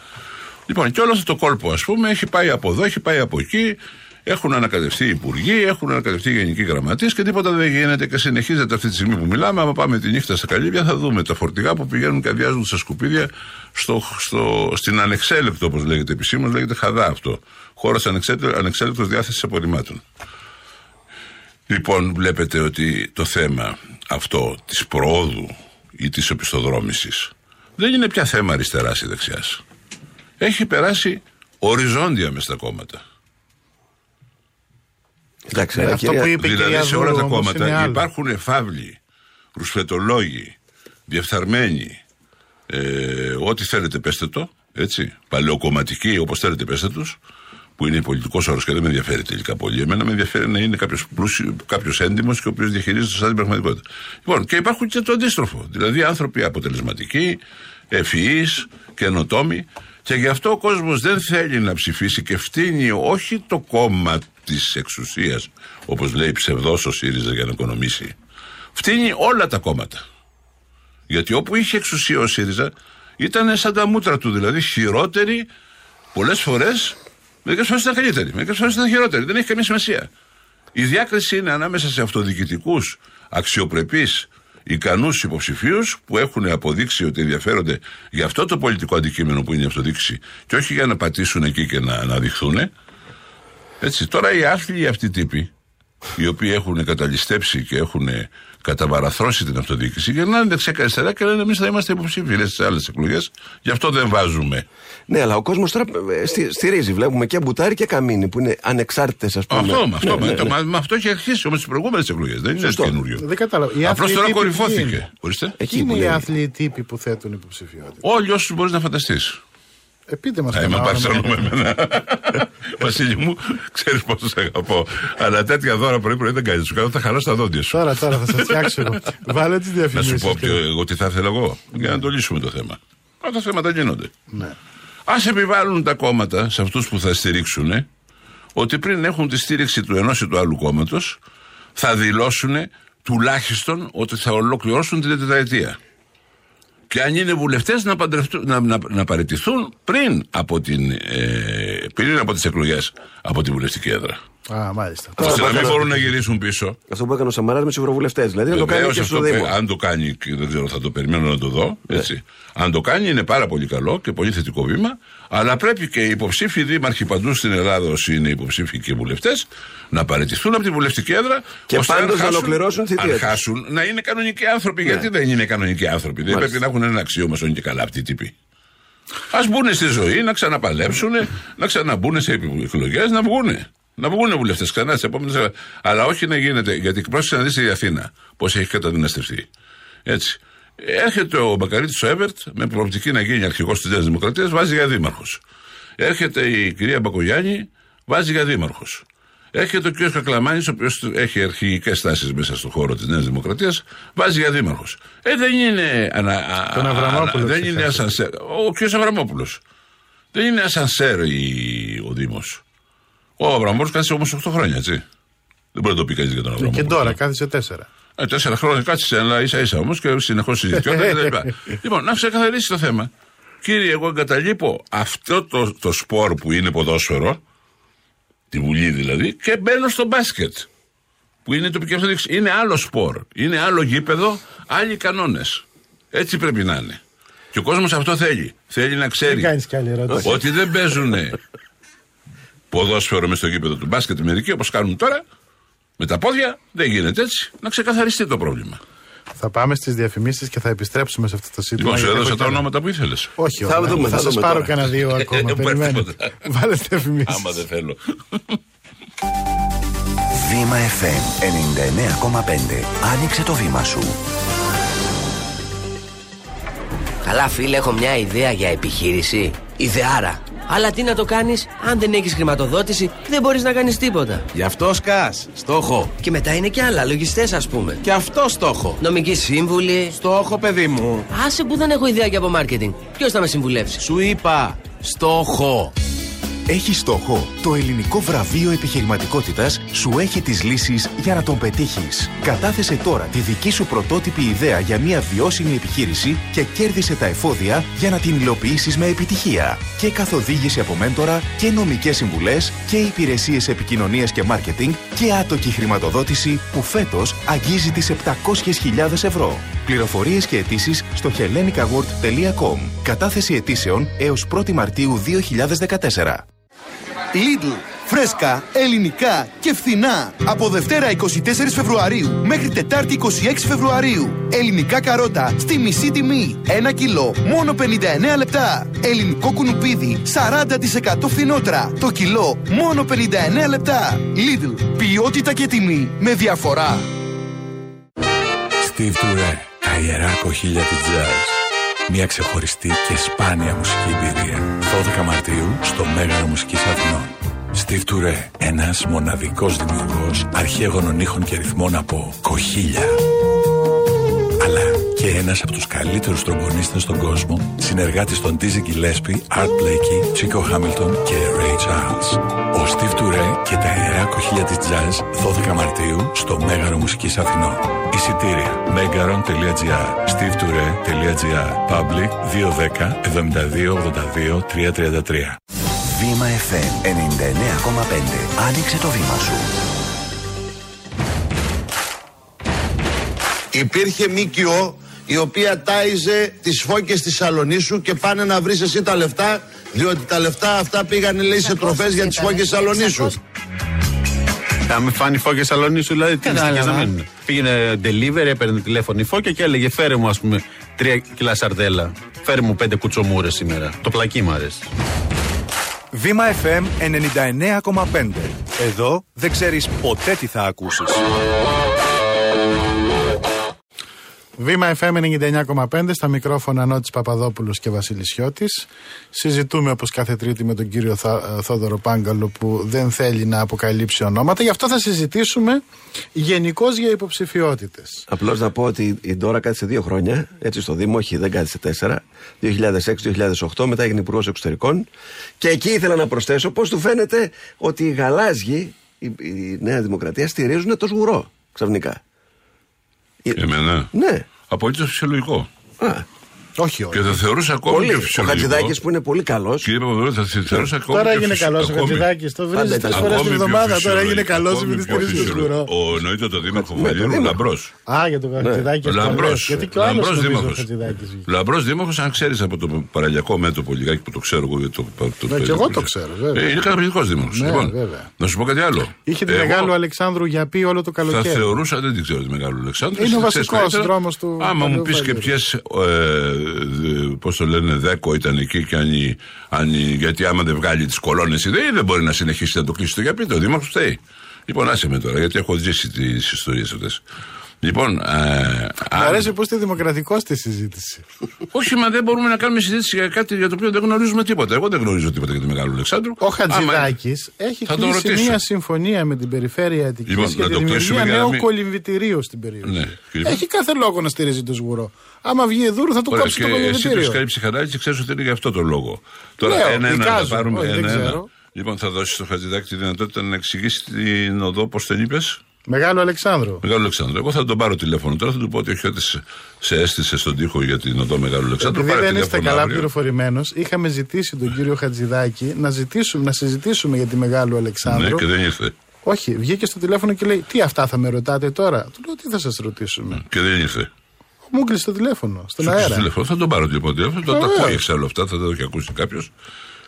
[SPEAKER 4] Λοιπόν, και όλο αυτό το κόλπο, ας πούμε, έχει πάει από εδώ, έχει πάει από εκεί. Έχουν ανακατευτεί οι υπουργοί, έχουν ανακατευτεί οι γενικοί γραμματείς και τίποτα δεν γίνεται και συνεχίζεται αυτή τη στιγμή που μιλάμε. Άμα πάμε τη νύχτα στα καλύβια, θα δούμε τα φορτηγά που πηγαίνουν και αδειάζουν στα σκουπίδια στο, στο, στην ανεξέλεκτο, όπως λέγεται επισήμως, λέγεται χαδά αυτό. Χώρος ανεξέλεκτος διάθεσης απορριμμάτων. Λοιπόν, βλέπετε ότι το θέμα αυτό της προόδου ή της οπισθοδρόμησης δεν είναι πια θέμα αριστεράς ή δεξιάς. Έχει περάσει οριζόντια μες στα κόμματα.
[SPEAKER 3] Εντάξει,
[SPEAKER 2] Ναι,
[SPEAKER 3] αλλά
[SPEAKER 2] αυτό
[SPEAKER 3] κυρία-
[SPEAKER 2] που είπε η
[SPEAKER 4] δηλαδή
[SPEAKER 2] κυρία
[SPEAKER 4] σε όλα
[SPEAKER 2] Δούρου
[SPEAKER 4] τα
[SPEAKER 2] όμως είναι
[SPEAKER 4] κόμματα
[SPEAKER 2] άλλο.
[SPEAKER 4] υπάρχουν εφάβλοι, ρουσφετολόγοι, διεφθαρμένοι, ε, ό,τι θέλετε πέστε το, έτσι, παλαιοκομματικοί όπως θέλετε πέστε τους, που είναι πολιτικός όρος και δεν με ενδιαφέρει τελικά πολύ. Εμένα με ενδιαφέρει να είναι κάποιος κάποιος έντιμος και ο οποίος διαχειρίζεται σωστά την πραγματικότητα. Λοιπόν, και υπάρχουν και το αντίστροφο. Δηλαδή άνθρωποι αποτελεσματικοί, ευφυείς, καινοτόμοι. Και γι' αυτό ο κόσμος δεν θέλει να ψηφίσει και φτύνει όχι το κόμμα της εξουσίας, όπως λέει ψευδός ο ΣΥΡΙΖΑ για να οικονομήσει. Φτύνει όλα τα κόμματα. Γιατί όπου είχε εξουσία ο ΣΥΡΙΖΑ ήταν σαν τα μούτρα του, δηλαδή χειρότερη πολλές φορές. Μερικές φορές ήταν καλύτερη, μερικές φορές ήταν χειρότερη. Δεν έχει καμία σημασία. Η διάκριση είναι ανάμεσα σε αυτοδιοικητικούς, αξιοπρεπείς, ικανούς υποψηφίους που έχουν αποδείξει ότι ενδιαφέρονται για αυτό το πολιτικό αντικείμενο που είναι η αυτοδιοίκηση και όχι για να πατήσουν εκεί και να αναδειχθούν. Έτσι, τώρα οι άθλοι αυτοί τύποι, οι οποίοι έχουν καταλυστέψει και έχουν καταβαραθρώσει την αυτοδιοίκηση, γυρνάνε δεξιά και αριστερά και λένε εμείς θα είμαστε υποψήφοι λες, στις άλλες εκλογές. Γι' αυτό δεν βάζουμε.
[SPEAKER 3] Ναι, αλλά ο κόσμος τώρα ε, στη- στηρίζει. Βλέπουμε και Μπουτάρι και Καμίνη που είναι ανεξάρτητες, ας πούμε.
[SPEAKER 4] Αυτό, με αυτό,
[SPEAKER 3] Ναι,
[SPEAKER 4] με,
[SPEAKER 3] ναι,
[SPEAKER 4] το-
[SPEAKER 3] ναι.
[SPEAKER 4] μα- με αυτό έχει αρχίσει όμως τις προηγούμενες εκλογές. Δεν είναι
[SPEAKER 3] Σωστό.
[SPEAKER 4] καινούριο.
[SPEAKER 2] Δεν κατάλαβα. Οι
[SPEAKER 4] Απλώ
[SPEAKER 2] άθλοι
[SPEAKER 4] τώρα
[SPEAKER 2] τύποι που είναι;
[SPEAKER 4] κορυφώθηκε. Ορίστε.
[SPEAKER 2] Ποιοι
[SPEAKER 3] Εκεί που
[SPEAKER 2] είναι οι
[SPEAKER 3] λέει.
[SPEAKER 2] άθλοι τύποι που θέτουν υποψηφιότητα;
[SPEAKER 4] Όλοι όσους μπορείς να φανταστείς.
[SPEAKER 2] Ε, πείτε μα
[SPEAKER 4] Θα είμαι παρθένο με εμένα. Βασίλη μου, ξέρεις πόσο σε αγαπώ. Αλλά τέτοια δώρα πρωί-πρωί δεν κάνεις. Σου κάνω θα χαλάσω τα δόντια σου.
[SPEAKER 2] Τώρα, τώρα θα σα φτιάξω εγώ. Βάλε τις
[SPEAKER 4] Να
[SPEAKER 2] διαφημίσεις.
[SPEAKER 4] σου πω ποιο, εγώ τι θα ήθελα εγώ. Για να το λύσουμε το θέμα. Αυτά τα θέματα γίνονται.
[SPEAKER 2] Ναι.
[SPEAKER 4] Α επιβάλλουν τα κόμματα σε αυτούς που θα στηρίξουν ότι πριν έχουν τη στήριξη του ενός ή του άλλου κόμματος θα δηλώσουν τουλάχιστον ότι θα ολοκληρώσουν την τετραετία. Και αν είναι βουλευτές να, παντρευτούν- να, να, να παραιτηθούν πριν από, την, ε, πριν από τις εκλογές από τη βουλευτική έδρα.
[SPEAKER 2] Α, μάλιστα.
[SPEAKER 4] ώστε να μην μπορούν να γυρίσουν πίσω.
[SPEAKER 3] Αυτό που έκανε ο Σαμαράς με τους ευρωβουλευτές. Δηλαδή να το κάνει
[SPEAKER 4] Βεβαίως
[SPEAKER 3] και στο
[SPEAKER 4] αυτό,
[SPEAKER 3] Δήμο.
[SPEAKER 4] πε- αν το κάνει, και δεν ξέρω, θα το περιμένω να το δω. Έτσι. Αν το κάνει, είναι πάρα πολύ καλό και πολύ θετικό βήμα. Αλλά πρέπει και οι υποψήφοι δήμαρχοι παντού στην Ελλάδα, όσοι είναι υποψήφοι και βουλευτές, να παραιτηθούν από τη βουλευτική έδρα.
[SPEAKER 3] Και
[SPEAKER 4] ώστε
[SPEAKER 3] πάντως
[SPEAKER 4] αν
[SPEAKER 3] να
[SPEAKER 4] χάσουν-
[SPEAKER 3] ολοκληρώσουν τη θητεία
[SPEAKER 4] Αν
[SPEAKER 3] τους.
[SPEAKER 4] χάσουν, να είναι κανονικοί άνθρωποι. Γιατί δεν είναι κανονικοί άνθρωποι. Δεν
[SPEAKER 3] Μάλιστα.
[SPEAKER 4] πρέπει να έχουν ένα αξίωμα όσο είναι και καλά αυτοί οι τύποι. Α μπουν στη ζωή, να ξαναπαλέψουν, να ξαναμπούν σε εκλογές, να βγουν. Να βγουν βουλευτές ξανά στι επόμενες. Αλλά όχι να γίνεται. Γιατί πρόσεξε να δεις η Αθήνα πώς έχει καταδυναστευτεί. Έτσι. Έρχεται ο Μπακαρίτη ο Εύερτ με προοπτική να γίνει αρχηγός της Νέας Δημοκρατίας, βάζει για δήμαρχος. Έρχεται η κυρία Μπακογιάννη, Βάζει για δήμαρχος. Έρχεται ο κ. Κακλαμάνη, ο οποίος έχει αρχηγικέ τάσει μέσα στον χώρο της Νέας Δημοκρατίας, βάζει για δήμαρχος. Ε, δεν είναι. Ανα, α,
[SPEAKER 2] Τον
[SPEAKER 4] α,
[SPEAKER 2] Αβραμόπουλο
[SPEAKER 4] δεν
[SPEAKER 2] ξεχάσατε.
[SPEAKER 4] είναι ασανσέρ. Ο κ. Αβραμόπουλος. Δεν είναι ασανσέρ η- ο Δήμος. Ο Αβραμόπουλος κάθισε όμως 8 χρόνια, έτσι. Δεν μπορεί να το πει κανείς για τον Αβραμόπουλο.
[SPEAKER 2] Και τώρα κάθισε τέσσερα.
[SPEAKER 4] Ε, τέσσερα χρόνια κάτσε, αλλά ίσα ίσα όμως και συνεχώς συζητιόταν κτλ. λοιπόν, να ξεκαθαρίσει το θέμα. Κύριε, εγώ εγκαταλείπω αυτό το, το σπορ που είναι ποδόσφαιρο, τη βουλή δηλαδή, και μπαίνω στο μπάσκετ. Που είναι τοπική αυτοδιοίκηση. Είναι άλλο σπορ. Είναι άλλο γήπεδο, άλλοι κανόνες. Έτσι πρέπει να είναι. Και ο κόσμος αυτό θέλει. Θέλει να
[SPEAKER 2] Δεν
[SPEAKER 4] ξέρει
[SPEAKER 2] κάνεις κι άλλη ερώτηση.
[SPEAKER 4] ότι δεν παίζουν ποδόσφαιρο μες στο γήπεδο του μπάσκετ μερικοί όπως κάνουν τώρα. Με τα πόδια δεν γίνεται έτσι. Να ξεκαθαριστεί το πρόβλημα.
[SPEAKER 2] Θα πάμε στις διαφημίσεις και θα επιστρέψουμε σε αυτό το σύντομα.
[SPEAKER 4] Λοιπόν, σου
[SPEAKER 2] γιατί
[SPEAKER 4] έδωσα
[SPEAKER 2] έχω
[SPEAKER 4] τα
[SPEAKER 2] κι άλλα.
[SPEAKER 4] ονόματα που ήθελες.
[SPEAKER 2] Όχι,
[SPEAKER 3] Θα
[SPEAKER 2] όχι.
[SPEAKER 3] δούμε, θα
[SPEAKER 2] σας
[SPEAKER 3] δούμε
[SPEAKER 2] πάρω
[SPEAKER 3] τώρα.
[SPEAKER 2] κανένα δύο ακόμα.
[SPEAKER 4] Ε,
[SPEAKER 2] Περιμένετε.
[SPEAKER 4] τίποτα.
[SPEAKER 2] Βάλετε διαφημίσεις.
[SPEAKER 4] Άμα δεν θέλω.
[SPEAKER 5] Βήμα FM 99,5. Άνοιξε το βήμα σου.
[SPEAKER 6] Καλά, φίλε, έχω μια ιδέα για επιχείρηση. Ιδεάρα. Αλλά τι να το κάνεις, αν δεν έχεις χρηματοδότηση, δεν μπορείς να κάνεις τίποτα.
[SPEAKER 7] Γι' αυτό σκάς. Στόχο.
[SPEAKER 6] Και μετά είναι και άλλα, λογιστές, ας πούμε.
[SPEAKER 7] Και αυτό στόχο.
[SPEAKER 6] Νομική σύμβουλη.
[SPEAKER 7] Στόχο, παιδί μου.
[SPEAKER 6] Άσε που δεν έχω ιδέα για από marketing. Ποιος θα με συμβουλεύσει;
[SPEAKER 7] Σου είπα. Στόχο.
[SPEAKER 8] Έχει στόχο; Το ελληνικό βραβείο επιχειρηματικότητας σου έχει τις λύσεις για να τον πετύχεις. Κατάθεσε τώρα τη δική σου πρωτότυπη ιδέα για μια βιώσιμη επιχείρηση και κέρδισε τα εφόδια για να την υλοποιήσεις με επιτυχία. Και καθοδήγηση από μέντορα και νομικές συμβουλές και υπηρεσίες επικοινωνίας και μάρκετινγκ και άτοκη χρηματοδότηση που φέτος αγγίζει τις 700.000 ευρώ. Πληροφορίες και αιτήσεις στο hellenicaward.com. Κατάθεση αιτήσεων έως 1η Μαρτίου 2014.
[SPEAKER 9] Lidl. Φρέσκα, ελληνικά και φθηνά. Από Δευτέρα 24 Φεβρουαρίου μέχρι Τετάρτη 26 Φεβρουαρίου. Ελληνικά καρότα στη μισή τιμή. Ένα κιλό μόνο 59 λεπτά. Ελληνικό κουνουπίδι 40% φθηνότερα. Το κιλό μόνο 59 λεπτά. Lidl. Ποιότητα και τιμή με διαφορά.
[SPEAKER 10] Steve Touré, τα ιερά κοχύλια της jazz. Μια ξεχωριστή και σπάνια μουσική εμπειρία. 12 Μαρτίου στο Μέγαρο Μουσικής Αθηνών. Steve Touré, ένας μοναδικός δημιουργός αρχαίγωνων ήχων και ρυθμών από κοχύλια. Αλλά και ένας από τους καλύτερους τρομπονίστες στον κόσμο, συνεργάτης των Dizzy Gillespie, Art Blakey, Chico Hamilton και Ray Charles. Ο Steve Touré και τα ιερά κοχύλια της jazz 12 Μαρτίου στο Μέγαρο Μουσικής Αθηνών. Εισιτήρια megaron.gr stevetouré.gr Public 210 72 82 333
[SPEAKER 5] Βήμα FM 99,5. Άνοιξε το βήμα σου.
[SPEAKER 11] Υπήρχε ΜΚΟ η οποία τάιζε τις φώκες της Σαλονίσου και πάνε να βρεις εσύ τα λεφτά διότι τα λεφτά αυτά πήγανε λέει σε τροφές για τις φώκες της Σαλονίσου.
[SPEAKER 12] Θα με φάνει φώκια Σαλονίσου, δηλαδή τι
[SPEAKER 7] Κατάλαβα.
[SPEAKER 12] νηστικές να μείνουν. Πήγαινε delivery, έπαιρνε τηλέφωνο η φώκια και έλεγε φέρε μου ας πούμε τρία κιλά σαρδέλα. Φέρε μου πέντε κουτσομούρες σήμερα. Το πλακί μου αρέσει.
[SPEAKER 13] Βήμα FM 99,5. Εδώ δεν ξέρεις ποτέ τι θα ακούσεις.
[SPEAKER 2] Βήμα FM 99,5 στα μικρόφωνα Νότης Παπαδόπουλος και Βασίλης Σιώτης. Συζητούμε όπως κάθε τρίτη με τον κύριο Θα- Θόδωρο Πάγκαλο που δεν θέλει να αποκαλύψει ονόματα. Γι' αυτό θα συζητήσουμε γενικώς για υποψηφιότητες.
[SPEAKER 3] Απλώς να πω ότι η Ντόρα κάθισε δύο χρόνια, έτσι στο Δήμο, όχι δεν κάθισε τέσσερα. 2006-2008, μετά έγινε υπουργός εξωτερικών. Και εκεί ήθελα να προσθέσω πώς του φαίνεται ότι οι γαλάζιοι, η, η Νέα Δημοκρατία, στηρίζουν το σγουρό ξαφνικά.
[SPEAKER 4] Εμένα;
[SPEAKER 3] Ναι.
[SPEAKER 4] Απολύτως φυσιολογικό.
[SPEAKER 3] Α,
[SPEAKER 2] Όχι όλοι.
[SPEAKER 4] Και θα θεωρούσα ακόμη
[SPEAKER 3] πολύ.
[SPEAKER 4] πιο
[SPEAKER 3] Ο
[SPEAKER 4] φυσιολογικό.
[SPEAKER 3] Χατζηδάκης που είναι πολύ καλός.
[SPEAKER 4] Κύριε Παπαδόπουλο, θα θε- θεωρούσα ακόμη
[SPEAKER 2] Τώρα
[SPEAKER 4] πιο
[SPEAKER 2] έγινε
[SPEAKER 4] φυσι-
[SPEAKER 2] καλός ο
[SPEAKER 4] ακόμη-
[SPEAKER 2] Χατζηδάκης. Το βρίζεις
[SPEAKER 3] Πάντα
[SPEAKER 2] τρεις
[SPEAKER 3] ήταν.
[SPEAKER 2] φορές την
[SPEAKER 4] ακόμη πιο
[SPEAKER 2] εβδομάδα. Τώρα έγινε
[SPEAKER 4] φυσιολογικό,
[SPEAKER 2] καλός
[SPEAKER 4] ακόμη
[SPEAKER 2] επειδή
[SPEAKER 4] πιο
[SPEAKER 2] στηρίζει το
[SPEAKER 4] φυσιολογικό.
[SPEAKER 2] σκουρό.
[SPEAKER 4] Ο εννοείται το δήμαρχο
[SPEAKER 3] Ναι,
[SPEAKER 4] Βαλίρου,
[SPEAKER 3] το δήμαρχο.
[SPEAKER 4] λαμπρός.
[SPEAKER 2] Α, για τον Χατζηδάκη. αυτό
[SPEAKER 4] Λαμπρός.
[SPEAKER 2] λες. Γιατί και ο άλλος
[SPEAKER 4] Λαμπρός
[SPEAKER 2] νομίζω ο
[SPEAKER 4] δήμαρχος.
[SPEAKER 2] Χατζηδάκης.
[SPEAKER 4] Λαμπρός δήμαρχος, αν ξέρεις από το παραλιακό μέτωπο λιγάκι που το ξέρω εγώ. γιατί Το, το,
[SPEAKER 2] Ναι, και εγώ το ξέρω, βέβαια.
[SPEAKER 4] Ε, είναι καταπληκτικός δήμαρχος.
[SPEAKER 2] Ναι,
[SPEAKER 4] λοιπόν,
[SPEAKER 2] βέβαια.
[SPEAKER 4] να σου πω κάτι άλλο.
[SPEAKER 2] Είχε τη
[SPEAKER 4] Εγώ
[SPEAKER 2] μεγάλου Αλεξάνδρου για πει όλο το
[SPEAKER 4] Θα
[SPEAKER 2] καλοκαίρι.
[SPEAKER 4] θεωρούσα, δεν την ξέρω τη μεγάλου Αλεξάνδρου.
[SPEAKER 2] Είναι ο
[SPEAKER 4] εσύ ξέρεις
[SPEAKER 2] βασικός
[SPEAKER 4] καλύτερα.
[SPEAKER 2] δρόμος του
[SPEAKER 4] Άμα μου
[SPEAKER 2] Παλαιού
[SPEAKER 4] πεις και
[SPEAKER 2] Βαλίρου.
[SPEAKER 4] ποιες. Ε, Πώς το λένε, δέκο ήταν εκεί και αν, η- αν η- γιατί άμα δεν βγάλει τις κολόνες η ΔΕΗ δεν μπορεί να συνεχίσει να το κλείσει το γιαπί. Ο Δήμαρχος φταίει. Λοιπόν, άσε με τώρα, γιατί έχω ζήσει τις ιστορίες αυτές. Λοιπόν, ε,
[SPEAKER 2] Μ'
[SPEAKER 4] αν-
[SPEAKER 2] αρέσει πώ είστε δημοκρατικό στη συζήτηση.
[SPEAKER 4] όχι, μα δεν μπορούμε να κάνουμε συζήτηση για κάτι για το οποίο δεν γνωρίζουμε τίποτα. Εγώ δεν γνωρίζω τίποτα για τον Μεγάλο Αλεξάνδρου.
[SPEAKER 2] Ο Χατζηδάκης έχει
[SPEAKER 4] θα τον
[SPEAKER 2] κλείσει
[SPEAKER 4] ρωτήσω.
[SPEAKER 2] μια συμφωνία με την περιφέρεια Αττικής
[SPEAKER 4] Λοιπόν,
[SPEAKER 2] για
[SPEAKER 4] να
[SPEAKER 2] τη
[SPEAKER 4] το
[SPEAKER 2] δημιουργία
[SPEAKER 4] κλείσουμε για να
[SPEAKER 2] νέου
[SPEAKER 4] μην-
[SPEAKER 2] κολυμβητηρίου στην περιοχή.
[SPEAKER 4] Ναι, και λοιπόν-
[SPEAKER 2] Έχει κάθε λόγο να στηρίζει το σγουρό. Άμα βγει δούρου θα του
[SPEAKER 4] Ωραία,
[SPEAKER 2] κόψει
[SPEAKER 4] και
[SPEAKER 2] το
[SPEAKER 4] εσύ το
[SPEAKER 2] κολυμβητήριο.
[SPEAKER 4] έχεις κάνει ψυχανάκι και ξέρεις ότι είναι για αυτό το λόγο. Τώρα
[SPEAKER 2] Λέω,
[SPEAKER 4] ένα-ένα θα
[SPEAKER 2] εικάζω.
[SPEAKER 4] πάρουμε
[SPEAKER 2] Όχι, δεν
[SPEAKER 4] ένα-ένα.
[SPEAKER 2] ξέρω.
[SPEAKER 4] Λοιπόν, θα δώσει στο Χατζηδάκη τη δυνατότητα να εξηγήσει την οδό, πώς την είπες.
[SPEAKER 2] Μεγάλο Αλεξάνδρου.
[SPEAKER 4] Μεγάλο Αλεξάνδρου. Εγώ θα τον πάρω τηλέφωνο τώρα, θα του πω ότι όχι ότι σε, σε έστησε στον τοίχο για την οδό Μεγάλου Αλεξάνδρου.
[SPEAKER 2] Επειδή
[SPEAKER 4] Πάρε
[SPEAKER 2] δεν είστε
[SPEAKER 4] τηλέφωνο
[SPEAKER 2] καλά
[SPEAKER 4] αύριο.
[SPEAKER 2] πληροφορημένος, είχαμε ζητήσει τον κύριο Χατζηδάκη να, ζητήσουμε, να συζητήσουμε για τη Μεγάλο
[SPEAKER 4] Ναι,
[SPEAKER 2] Αλεξάνδρου.
[SPEAKER 4] και δεν ήρθε.
[SPEAKER 2] Όχι, βγήκε στο τηλέφωνο και λέει: Τι αυτά θα με ρωτάτε τώρα; Του λέω: Τι θα σας ρωτήσουμε;
[SPEAKER 4] Και δεν ήρθε.
[SPEAKER 2] Μου κλείσει το τηλέφωνο, στον
[SPEAKER 4] Σου κλείσει
[SPEAKER 2] αέρα.
[SPEAKER 4] το τηλέφωνο, θα τον πάρω λοιπόν τηλέφωνο. Το, τα
[SPEAKER 2] Βεβαίως.
[SPEAKER 4] ακούει εξάλλου αυτά, θα τα έχει ακούσει κάποιος.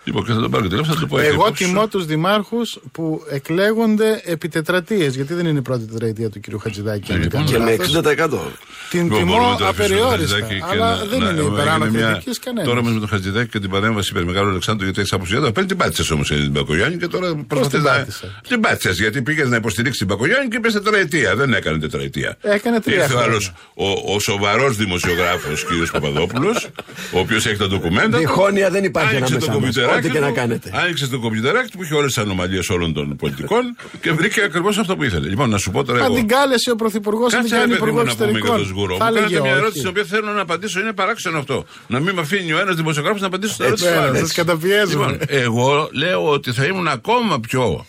[SPEAKER 4] Λοιπόν, και θα τον πάρω και τηλέφωνο, θα του πω.
[SPEAKER 2] Εγώ
[SPEAKER 4] «Έχει
[SPEAKER 2] τιμώ τους δημάρχους που εκλέγονται επί τετρατείες, γιατί δεν είναι η πρώτη τετραετία του κ. Χατζηδάκη. αν δεν κάνω
[SPEAKER 3] Και με
[SPEAKER 2] λάθος.
[SPEAKER 3] 60%.
[SPEAKER 2] Την
[SPEAKER 4] Λοιπόν,
[SPEAKER 2] τιμώ
[SPEAKER 4] μπορούμε τώρα να αφήσουμε τον
[SPEAKER 2] απεριόριστα.
[SPEAKER 4] Χατζηδάκη και
[SPEAKER 2] Αλλά
[SPEAKER 4] να-
[SPEAKER 2] δεν
[SPEAKER 4] να-
[SPEAKER 2] είναι
[SPEAKER 4] να-
[SPEAKER 2] υπεράνω
[SPEAKER 4] έγινε μια-
[SPEAKER 2] κριτική κανένας.
[SPEAKER 4] Τώρα με τον Χατζηδάκη και την παρέμβαση υπέρ Μεγάλου Αλεξάνδρου γιατί έχεις αποσιαδά. Πριν την πάτησες όμως την Μπακογιάννη και τώρα προσπαθεί
[SPEAKER 2] την
[SPEAKER 4] να.
[SPEAKER 2] πάτησε;
[SPEAKER 4] Την πάτησες γιατί πήγες να υποστηρίξεις την Μπακογιάννη και είπε τετραετία. Δεν έκανε τετραετία.
[SPEAKER 2] Έκανε τρία
[SPEAKER 4] Ήρθε ο
[SPEAKER 2] χρόνια.
[SPEAKER 4] άλλος, ο, ο σοβαρός δημοσιογράφος κ. Παπαδόπουλος, ο οποίος έχει τα ντοκουμέντα. του,
[SPEAKER 3] Διχόνοια δεν υπάρχει
[SPEAKER 4] άνοιξε
[SPEAKER 3] ανάμεσά
[SPEAKER 4] το
[SPEAKER 3] μας,
[SPEAKER 4] κομπιουτεράκι
[SPEAKER 3] ό,τι και να
[SPEAKER 4] του,
[SPEAKER 3] κάνετε.
[SPEAKER 4] Άνοιξε το κομπιουτεράκι του που είχε όλες τις ανομαλίες όλων των πολιτικών και βρήκε ακριβώς αυτό που ήθελε. Λοιπόν, να σου πω τώρα
[SPEAKER 2] Αν
[SPEAKER 4] εγώ.
[SPEAKER 2] την κάλεσε ο Πρωθυπουργός ή την
[SPEAKER 4] Κάτσε ρε
[SPEAKER 2] κάνει
[SPEAKER 4] παιδί
[SPEAKER 2] Υπουργό
[SPEAKER 4] μου να πούμε για
[SPEAKER 2] Εξωτερικών.
[SPEAKER 4] το σγουρό.
[SPEAKER 2] Θα
[SPEAKER 4] Μου
[SPEAKER 2] έλεγε
[SPEAKER 4] κάνετε μια
[SPEAKER 2] όχι.
[SPEAKER 4] ερώτηση την οποία θέλω να απαντήσω. Είναι παράξενο αυτό. Να μην με αφήνει ο ένας δημοσιογράφος να απαντήσει στην ερώτηση
[SPEAKER 2] Έτσι,
[SPEAKER 4] του
[SPEAKER 2] ε,
[SPEAKER 4] άλλου.
[SPEAKER 2] σας καταπιέζουμε.
[SPEAKER 4] Λοιπόν, εγώ λέω ότι θα ήμουν ακόμα πιο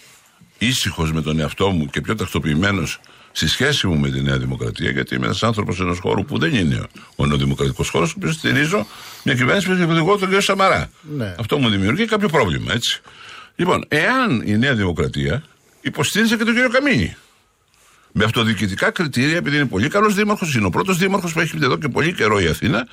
[SPEAKER 4] ήσυχος με τον εαυτό μου και πιο τακτοποιημένος στη σχέση μου με τη Νέα Δημοκρατία, γιατί είμαι ένας άνθρωπος ενός χώρου που δεν είναι ο νεοδημοκρατικός χώρος, ο οποίος στηρίζω μια κυβέρνηση που έχει εγώ τον κ. Σαμαρά.
[SPEAKER 2] Ναι.
[SPEAKER 4] Αυτό μου δημιουργεί κάποιο πρόβλημα, έτσι. Λοιπόν, εάν η Νέα Δημοκρατία υποστήριζε και τον κύριο Καμίνη. Με αυτοδιοικητικά κριτήρια, επειδή είναι πολύ καλός δήμαρχος, είναι ο πρώτος δήμαρχος που έχει εδώ και πολύ καιρό η Αθήνα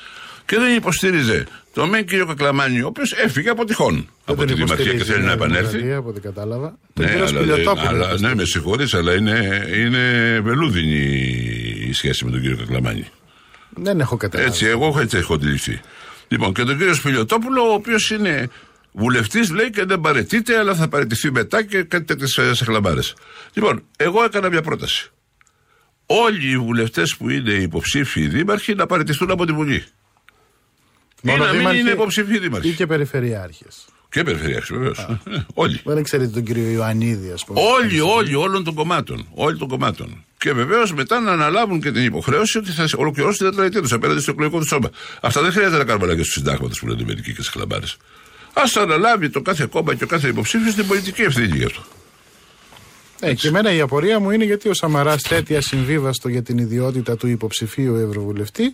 [SPEAKER 4] και δεν υποστήριζε τον μεν κύριο Κακλαμάνη, ο οποίος έφυγε από τυχόν από τη Δημαρχία και θέλει να επανέλθει.
[SPEAKER 2] Από ό,τι κατάλαβα. Τον
[SPEAKER 4] Ναι,
[SPEAKER 2] κύριο
[SPEAKER 4] αλλά,
[SPEAKER 2] Σπηλιοτόπουλο.
[SPEAKER 4] αλλά, ναι, με συγχωρείς, αλλά είναι, είναι βελούδινη η σχέση με τον κύριο Κακλαμάνη.
[SPEAKER 2] Δεν έχω καταλάβει.
[SPEAKER 4] Έτσι, εγώ έτσι έχω αντιληφθεί. Λοιπόν, και τον κύριο Σπηλιοτόπουλο, ο οποίος είναι βουλευτής, λέει και δεν παρετείται, αλλά θα παρετηθεί μετά και κάτι τέτοιες σαχλαμπάρε. Λοιπόν, εγώ έκανα μια πρόταση. Όλοι οι βουλευτές που είναι υποψήφιοι δήμαρχοι να παρετηθούν από τη Βουλή. Ή να μην
[SPEAKER 2] δήμαρχοι
[SPEAKER 4] είναι υποψήφιοι δήμαρχοι.
[SPEAKER 2] Ή και περιφερειάρχες.
[SPEAKER 4] Και περιφερειάρχοι, βεβαίως. όλοι.
[SPEAKER 2] Δεν ξέρετε τον κύριο Ιωαννίδη, ας πούμε.
[SPEAKER 4] Όλοι, όλοι, όλων των κομμάτων. Όλοι των κομμάτων. Και βεβαίως μετά να αναλάβουν και την υποχρέωση ότι θα ολοκληρώσουν την τετραετία τους απέναντι στο εκλογικό τους σώμα. Αυτά δεν χρειάζεται να κάνουμε αλλαγές του συντάγματο που λένε μερικοί και στι χλαμπάρε. Α αναλάβει το κάθε κόμμα και ο κάθε υποψήφιος την πολιτική ευθύνη γι' αυτό.
[SPEAKER 2] Ε, και εμένα η απορία μου είναι γιατί ο Σαμαράς θέτει ασυμβίβαστο για την ιδιότητα του υποψηφίου Ευρωβουλευτή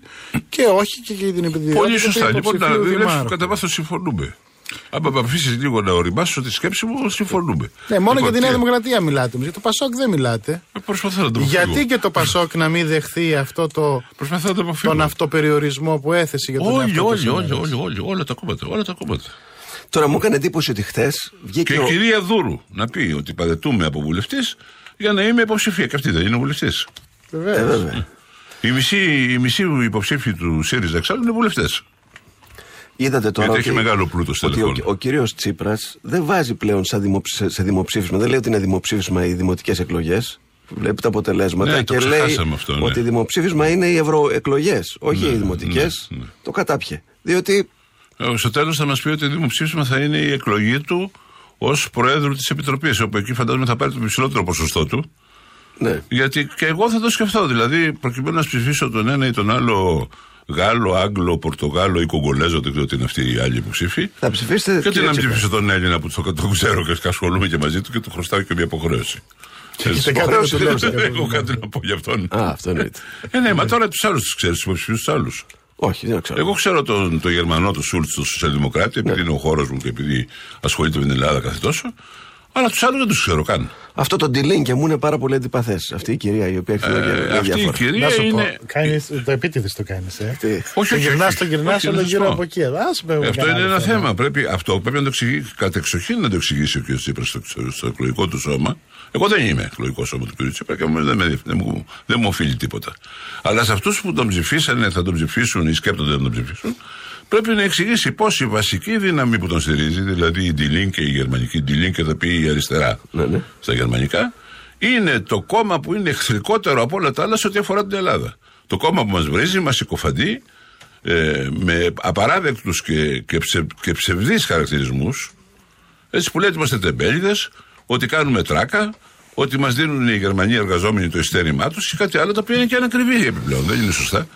[SPEAKER 2] και όχι και για την ιδιότητα
[SPEAKER 4] Πολύ
[SPEAKER 2] του
[SPEAKER 4] σωστά. Λοιπόν, να
[SPEAKER 2] υποψηφίου
[SPEAKER 4] δηλώσει που
[SPEAKER 2] δημάρχου.
[SPEAKER 4] κατά βάθος συμφωνούμε. Αν με αφήσεις λίγο να οριμάσω τη σκέψη μου, συμφωνούμε.
[SPEAKER 2] Ναι, μόνο
[SPEAKER 4] Λοιπόν,
[SPEAKER 2] για τη Νέα
[SPEAKER 4] και-
[SPEAKER 2] Δημοκρατία μιλάτε. όμως, Για το Πασόκ δεν μιλάτε.
[SPEAKER 4] Ε, Προσπαθώ να το
[SPEAKER 2] Γιατί
[SPEAKER 4] αποφύγω.
[SPEAKER 2] και το Πασόκ να μην δεχθεί αυτό το,
[SPEAKER 4] Προσπαθώ να το αποφύγω.
[SPEAKER 2] τον αυτοπεριορισμό που έθεσε για τον
[SPEAKER 4] Όλοι,
[SPEAKER 2] εαυτό του
[SPEAKER 4] όλοι,
[SPEAKER 2] Σαμαράς.
[SPEAKER 4] όλοι, όλοι, όλοι, όλα τα κόμματα. Όλα τα κόμματα.
[SPEAKER 3] Τώρα μου έκανε εντύπωση ότι χθες βγήκε.
[SPEAKER 4] Και η
[SPEAKER 3] ο-
[SPEAKER 4] κυρία Δούρου να πει ότι παρετούμε από βουλευτής για να είμαι υποψηφία. Και αυτή δεν είναι βουλευτής.
[SPEAKER 2] Βεβαίως.
[SPEAKER 3] Ε, βέβαια.
[SPEAKER 4] Οι μισοί, οι μισοί υποψήφοι του ΣΥΡΙΖΑ εξάλλου είναι βουλευτές.
[SPEAKER 3] Είδατε τώρα
[SPEAKER 4] Γιατί
[SPEAKER 3] ότι,
[SPEAKER 4] έχει μεγάλο πλούτο
[SPEAKER 3] ότι
[SPEAKER 4] στελεχών.
[SPEAKER 3] ο, ο κύριος Τσίπρας δεν βάζει πλέον σαν δημοψ- σε, σε δημοψήφισμα. Δεν λέει ότι είναι δημοψήφισμα οι δημοτικές εκλογές. Βλέπει τα αποτελέσματα
[SPEAKER 4] Ναι, το
[SPEAKER 3] και λέει
[SPEAKER 4] ξεχάσαμε αυτό, ναι.
[SPEAKER 3] ότι δημοψήφισμα είναι οι ευρωεκλογές, όχι
[SPEAKER 4] Ναι,
[SPEAKER 3] οι δημοτικές.
[SPEAKER 4] ναι, ναι.
[SPEAKER 3] Το κατάπιε. Διότι
[SPEAKER 4] Ε, Στο τέλος θα μας πει ότι το δημοψήφισμα θα είναι η εκλογή του ως Προέδρου της Επιτροπής. Όπου εκεί φαντάζομαι θα πάρει το υψηλότερο ποσοστό του.
[SPEAKER 3] ναι,
[SPEAKER 4] Γιατί και εγώ θα το σκεφτώ. Δηλαδή, προκειμένου να ψηφίσω τον ένα ή τον άλλο Γάλλο, Άγγλο, Πορτογάλο ή Κογκολέζο, δεν ξέρω τι είναι αυτοί οι άλλοι υποψήφοι.
[SPEAKER 3] θα ψηφίσετε.
[SPEAKER 4] Και τι
[SPEAKER 3] κύριε
[SPEAKER 4] να μην
[SPEAKER 3] Τσίπρα.
[SPEAKER 4] ψηφίσω τον Έλληνα που το, το ξέρω και ασχολούμαι και μαζί του και του χρωστάω και μια υποχρέωση.
[SPEAKER 2] έχετε κάτι να του λέτε,
[SPEAKER 4] Δεν
[SPEAKER 2] κάτι
[SPEAKER 4] έχω
[SPEAKER 2] να
[SPEAKER 4] κάτι να πω για αυτόν.
[SPEAKER 3] Α, αυτό εννοείται.
[SPEAKER 4] Ε, ναι, μα τώρα τους άλλους τους ξέρεις, τους υποψηφίου τους άλλους.
[SPEAKER 3] Όχι, δεν ξέρω.
[SPEAKER 4] Εγώ ξέρω τον, τον Γερμανό, τον Σούλτς, τον Σοσιαλδημοκράτη, επειδή είναι ο χώρος μου και επειδή ασχολείται με την Ελλάδα κάθε τόσο. Αλλά τους άλλους δεν τους ξέρω καν.
[SPEAKER 3] Αυτό το ντυλίν και μου είναι πάρα πολύ αντιπαθές. Αυτή η κυρία η οποία έχει εδώ και
[SPEAKER 4] Ε,
[SPEAKER 3] λέει
[SPEAKER 4] αυτή η
[SPEAKER 3] διάφορα.
[SPEAKER 4] κυρία
[SPEAKER 2] Να σου πω,
[SPEAKER 4] είναι.
[SPEAKER 2] κάνεις, το επίτηδες το κάνεις. Ε.
[SPEAKER 3] Τι-
[SPEAKER 4] Όχι,
[SPEAKER 2] Το
[SPEAKER 4] όχι,
[SPEAKER 2] γυρνάς,
[SPEAKER 4] όχι,
[SPEAKER 2] το γυρνάς,
[SPEAKER 4] όχι,
[SPEAKER 2] όλο
[SPEAKER 4] να σου
[SPEAKER 2] γύρω
[SPEAKER 4] πω.
[SPEAKER 2] από εκεί. Ας με
[SPEAKER 4] Ε, Αυτό
[SPEAKER 2] κανένα
[SPEAKER 4] είναι
[SPEAKER 2] άλλο
[SPEAKER 4] ένα θέμα. Πρέπει, αυτό πρέπει να το εξηγήσει κατεξοχήν να το εξηγήσει ο κ. Τσίπρας στο, στο εκλογικό του σώμα. Εγώ δεν είμαι εκλογικός σώμα του κ. Τσίπρα και δεν, με, δεν, μου, δεν μου οφείλει τίποτα. Αλλά σε αυτούς που τον ψηφίσανε, θα τον ψηφίσουν ή σκέπτονται να τον ψηφίσουν, πρέπει να εξηγήσει πώς η βασική δύναμη που τον στηρίζει, δηλαδή η Ντιλίν και η γερμανική Ντιλίν και θα πει η αριστερά
[SPEAKER 3] Ναι, ναι.
[SPEAKER 4] στα γερμανικά, είναι το κόμμα που είναι εχθρικότερο από όλα τα άλλα σε ό,τι αφορά την Ελλάδα. Το κόμμα που μας βρίζει, μας συκοφαντεί ε, με απαράδεκτους και, και, ψε, και ψευδείς χαρακτηρισμούς έτσι που λέει ότι είμαστε τεμπέληδες, ότι κάνουμε τράκα, ότι μας δίνουν οι Γερμανοί εργαζόμενοι το ειστέρημά τους και κάτι άλλο τα οποία είναι και ανακριβή επιπλέον, δεν είναι σωστά.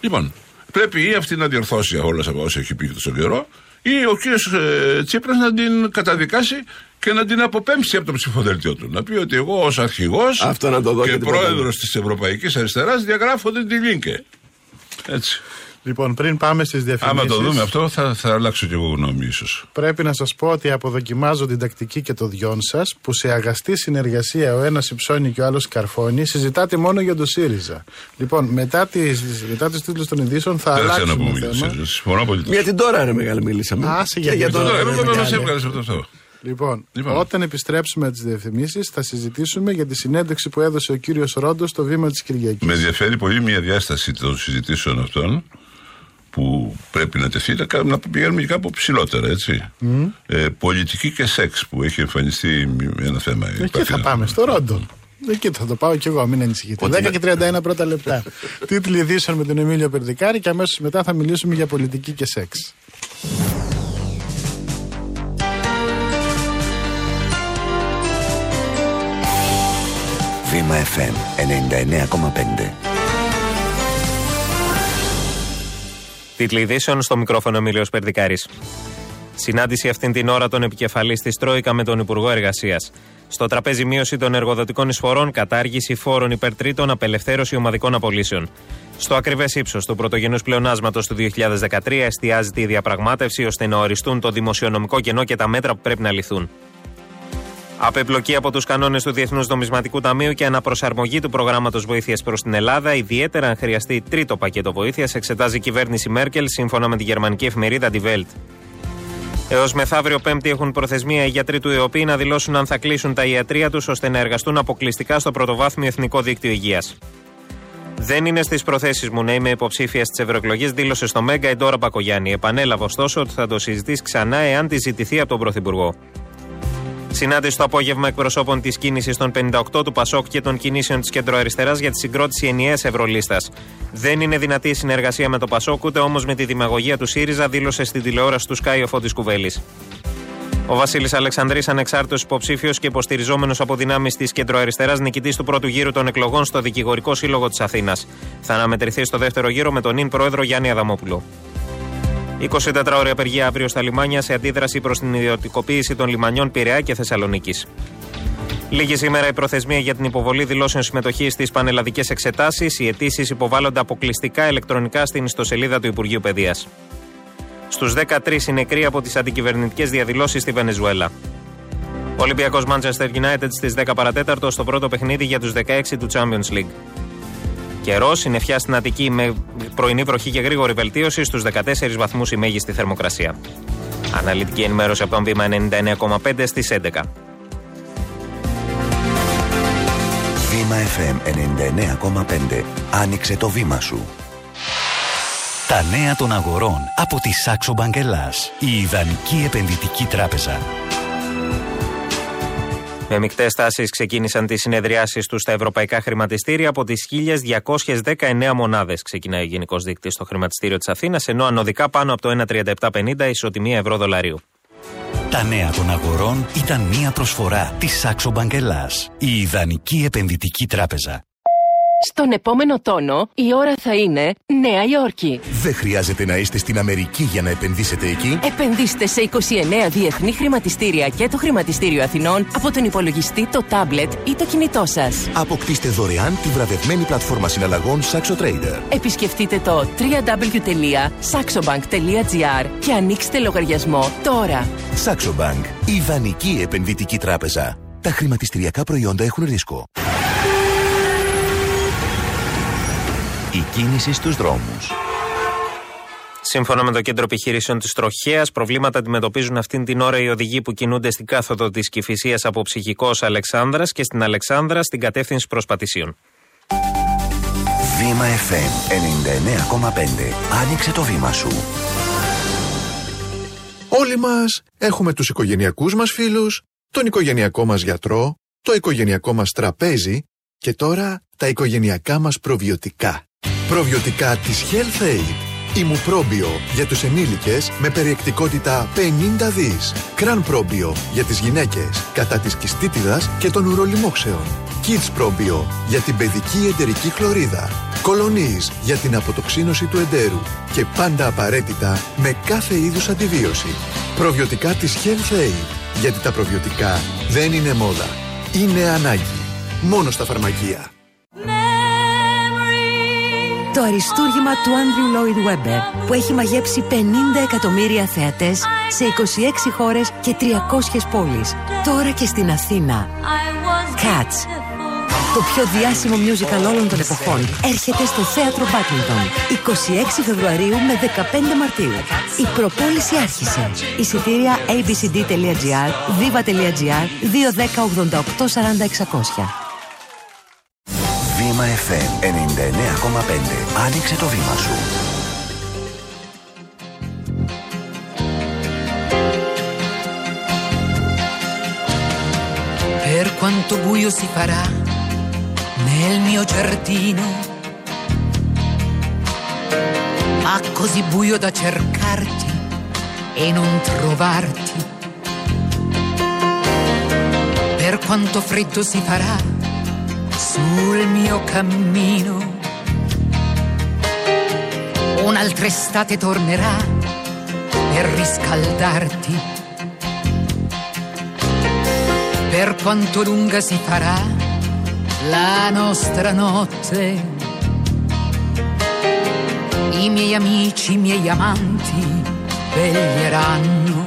[SPEAKER 4] Λοιπόν, πρέπει ή αυτή να διορθώσει όλα όσα έχει πει στον καιρό ή ο κύριος ε, Τσίπρας να την καταδικάσει και να την αποπέμψει από το ψηφοδέλτιο του. Να πει ότι εγώ ως αρχηγός
[SPEAKER 3] Αυτό να το δω
[SPEAKER 4] και
[SPEAKER 3] και τίποτα
[SPEAKER 4] πρόεδρος
[SPEAKER 3] άλλο.
[SPEAKER 4] της Ευρωπαϊκής Αριστεράς διαγράφω την τη Λίνκε. Έτσι.
[SPEAKER 2] Λοιπόν, πριν πάμε στις διαφημίσει.
[SPEAKER 4] Άμα το δούμε αυτό, θα, θα αλλάξω κι εγώ γνώμη, ίσως.
[SPEAKER 2] Πρέπει να σας πω ότι αποδοκιμάζω την τακτική και το διόν σας που σε αγαστή συνεργασία ο ένας υψώνει και ο άλλος καρφώνει συζητάτε μόνο για το ΣΥΡΙΖΑ. Λοιπόν, μετά, τις, μετά του τίτλους των ειδήσεων θα
[SPEAKER 4] Δεν θέλω να
[SPEAKER 2] αλλάξουμε
[SPEAKER 4] πούμε για το
[SPEAKER 2] θέμα.
[SPEAKER 4] ΣΥΡΙΖΑ. Συμφωνώ πολύ.
[SPEAKER 3] Για την τώρα, ρε μεγάλη, μίλησαμε.
[SPEAKER 2] Άσε για
[SPEAKER 3] Και
[SPEAKER 2] την
[SPEAKER 3] τον-
[SPEAKER 2] τώρα, ρε,
[SPEAKER 4] Εγώ δεν
[SPEAKER 2] μεγάλε.
[SPEAKER 4] μα έβγαλε από αυτό.
[SPEAKER 2] Λοιπόν,
[SPEAKER 4] Λοιπόν.
[SPEAKER 2] όταν επιστρέψουμε τις διαφημίσεις, θα συζητήσουμε για τη συνέντευξη που έδωσε ο κύριος Ρόντος στο βήμα της Κυριακής.
[SPEAKER 4] Με ενδιαφέρει πολύ μια διάσταση των συζητήσεων αυτών που πρέπει να τεθεί να, κάνουμε- να πηγαίνουμε και κάπου ψηλότερα, έτσι. Ε, πολιτική και σεξ που έχει εμφανιστεί μ- ένα θέμα.
[SPEAKER 2] Εκεί
[SPEAKER 4] Υπάρχει
[SPEAKER 2] θα
[SPEAKER 4] ένα-
[SPEAKER 2] πάμε, στο Ρόντο. Εκεί θα το πάω κι εγώ, μην ανησυχείτε. 10 και 31 πρώτα λεπτά. Τίτλοι ειδήσεων με τον Εμίλιο Περδικάρη και αμέσως μετά θα μιλήσουμε για πολιτική και σεξ.
[SPEAKER 5] Βήμα FM 99,5.
[SPEAKER 14] Τίτλοι ειδήσεων στο μικρόφωνο Εμίλιο Περδικάρης. Συνάντηση αυτήν την ώρα των επικεφαλής της Τρόικα με τον Υπουργό Εργασίας. Στο τραπέζι μείωση των εργοδοτικών εισφορών, κατάργηση φόρων υπερτρίτων, απελευθέρωση ομαδικών απολύσεων. Στο ακριβές ύψος του πρωτογενούς πλεονάσματος του 2013 εστιάζεται η διαπραγμάτευση ώστε να οριστούν το δημοσιονομικό κενό και τα μέτρα που πρέπει να λυθούν. Απεπλοκή από τους κανόνες του Διεθνούς Νομισματικού Ταμείου και αναπροσαρμογή του προγράμματος βοήθειας προς την Ελλάδα, ιδιαίτερα αν χρειαστεί τρίτο πακέτο βοήθειας, εξετάζει η κυβέρνηση Μέρκελ σύμφωνα με τη γερμανική εφημερίδα Die Welt. Έως μεθαύριο Πέμπτη έχουν προθεσμία οι γιατροί του ΕΟΠΗ να δηλώσουν αν θα κλείσουν τα ιατρία τους ώστε να εργαστούν αποκλειστικά στο πρωτοβάθμιο Εθνικό Δίκτυο Υγείας. Δεν είναι στις προθέσεις μου να είμαι υποψήφιας στι ευρωεκλογέ, δήλωσε στο Μέγκα η Ντόρα Μπακογιάννη. Επανέλαβε ωστόσο ότι θα το συζητήσει ξανά εάν τη ζητηθεί από τον Πρωθυπουργό. Συνάντηση το απόγευμα εκπροσώπων της κίνησης των 58 του Πασόκ και των κινήσεων της κεντροαριστεράς για τη συγκρότηση ενιαίας Ευρωλίστα. Δεν είναι δυνατή η συνεργασία με το Πασόκ, ούτε όμως με τη δημαγωγία του ΣΥΡΙΖΑ, δήλωσε στην τηλεόραση του Sky ο Φώτης Κουβέλης. Ο Βασίλης Αλεξανδρής, ανεξάρτητος υποψήφιος και υποστηριζόμενος από δυνάμεις της κεντροαριστεράς, νικητής του πρώτου γύρου των εκλογών στο Δικηγορικό Σύλλογο της Αθήνας. Θα αναμετρηθεί στο δεύτερο γύρο με τον νυν πρόεδρο Γιάννη Αδαμόπουλο. 24 ώρε απεργία αύριο στα λιμάνια σε αντίδραση προς την ιδιωτικοποίηση των λιμανιών Πειραιά και Θεσσαλονίκης. Λίγη σήμερα η προθεσμία για την υποβολή δηλώσεων συμμετοχής στις πανελλαδικές εξετάσεις. Οι αιτήσεις υποβάλλονται αποκλειστικά ηλεκτρονικά στην ιστοσελίδα του Υπουργείου Παιδείας. Στους 13 οι νεκροί από τις αντικυβερνητικές διαδηλώσεις στη Βενεζουέλα. Ολυμπιακός Manchester United στις 10 παρατέταρτο στο πρώτο παιχνίδι για τους 16 του Champions League. Καιρός, συννεφιά στην Αττική με πρωινή βροχή και γρήγορη βελτίωση στους 14 βαθμούς η μέγιστη θερμοκρασία. Αναλυτική ενημέρωση από τον βήμα 99,5 στις 11.
[SPEAKER 5] Βήμα FM 99,5. Άνοιξε το βήμα σου. Τα νέα των αγορών από τη Σάξο Μπαγκελάς. Η ιδανική επενδυτική τράπεζα.
[SPEAKER 14] Με μεικτές τάσεις ξεκίνησαν τις συνεδριάσεις τους στα ευρωπαϊκά χρηματιστήρια. Από τις 1.219 μονάδες ξεκινάει ο Γενικός Δείκτης στο χρηματιστήριο της Αθήνας, ενώ ανωδικά πάνω από το 1,3750 ισοτιμία ευρώ δολαρίου.
[SPEAKER 5] Τα νέα των αγορών ήταν μία προσφορά της Σάξο Μπαγκελάς. Η ιδανική επενδυτική τράπεζα.
[SPEAKER 15] Στον επόμενο τόνο η ώρα θα είναι Νέα Υόρκη.
[SPEAKER 9] Δεν χρειάζεται να είστε στην Αμερική για να επενδύσετε εκεί.
[SPEAKER 15] Επενδύστε σε 29 διεθνή χρηματιστήρια και το Χρηματιστήριο Αθηνών από τον υπολογιστή, το τάμπλετ ή το κινητό σας.
[SPEAKER 9] Αποκτήστε δωρεάν τη βραβευμένη πλατφόρμα συναλλαγών Saxo Trader.
[SPEAKER 15] Επισκεφτείτε το www.saxobank.gr και ανοίξτε λογαριασμό τώρα.
[SPEAKER 9] Saxo Bank. Ιδανική επενδυτική τράπεζα. Τα χρηματιστηριακά προϊόντα έχουν ρίσκο.
[SPEAKER 5] Η κίνηση στους δρόμους.
[SPEAKER 14] Σύμφωνα με το κέντρο επιχειρήσεων της Τροχέας, προβλήματα αντιμετωπίζουν αυτήν την ώρα οι οδηγοί που κινούνται στην κάθοδο της Κυφυσίας από ψυχικός Αλεξάνδρας και στην Αλεξάνδρα στην κατεύθυνση προ Πατησίων.
[SPEAKER 5] Βήμα FM 99,5. Άνοιξε το βήμα σου.
[SPEAKER 16] Όλοι μας έχουμε τους οικογενειακούς μας φίλους, τον οικογενειακό μας γιατρό,
[SPEAKER 8] το οικογενειακό μας τραπέζι και τώρα τα οικογενειακά μας προβιωτικά. Προβιωτικά της Health Aid. Ημουπρόμπιο για τους ενήλικες με περιεκτικότητα 50 δις. Κραν πρόμπιο για τις γυναίκες κατά της κιστίτιδας και των ουρολιμόξεων. Kids πρόμπιο για την παιδική εντερική χλωρίδα. Κολονίς για την αποτοξίνωση του εντέρου. Και πάντα απαραίτητα με κάθε είδους αντιβίωση. Προβιωτικά της Health Aid. Γιατί τα προβιωτικά δεν είναι μόδα. Είναι ανάγκη. Μόνο στα φαρμακεία.
[SPEAKER 16] Το αριστούργημα του Άντριου Λόιντ Βέμπερ που έχει μαγέψει 50 εκατομμύρια θεατές σε 26 χώρες και 300 πόλεις. Τώρα και στην Αθήνα. Cats. Το πιο διάσημο musical όλων των εποχών έρχεται στο Θέατρο Μπάτλιντον 26 Φεβρουαρίου με 15 Μαρτίου. Η προπόληση άρχισε. Εισιτήρια abcd.gr, viva.gr, 210 88 40 600.
[SPEAKER 5] Βήμα FM 99,5. Άνοιξε το βήμα σου.
[SPEAKER 17] Per quanto buio si farà nel mio giardino, ma così buio da cercarti e non trovarti. Per quanto freddo si farà sul mio cammino, un'altra estate tornerà per riscaldarti. Per quanto lunga si farà la nostra notte, i miei amici, i miei amanti veglieranno.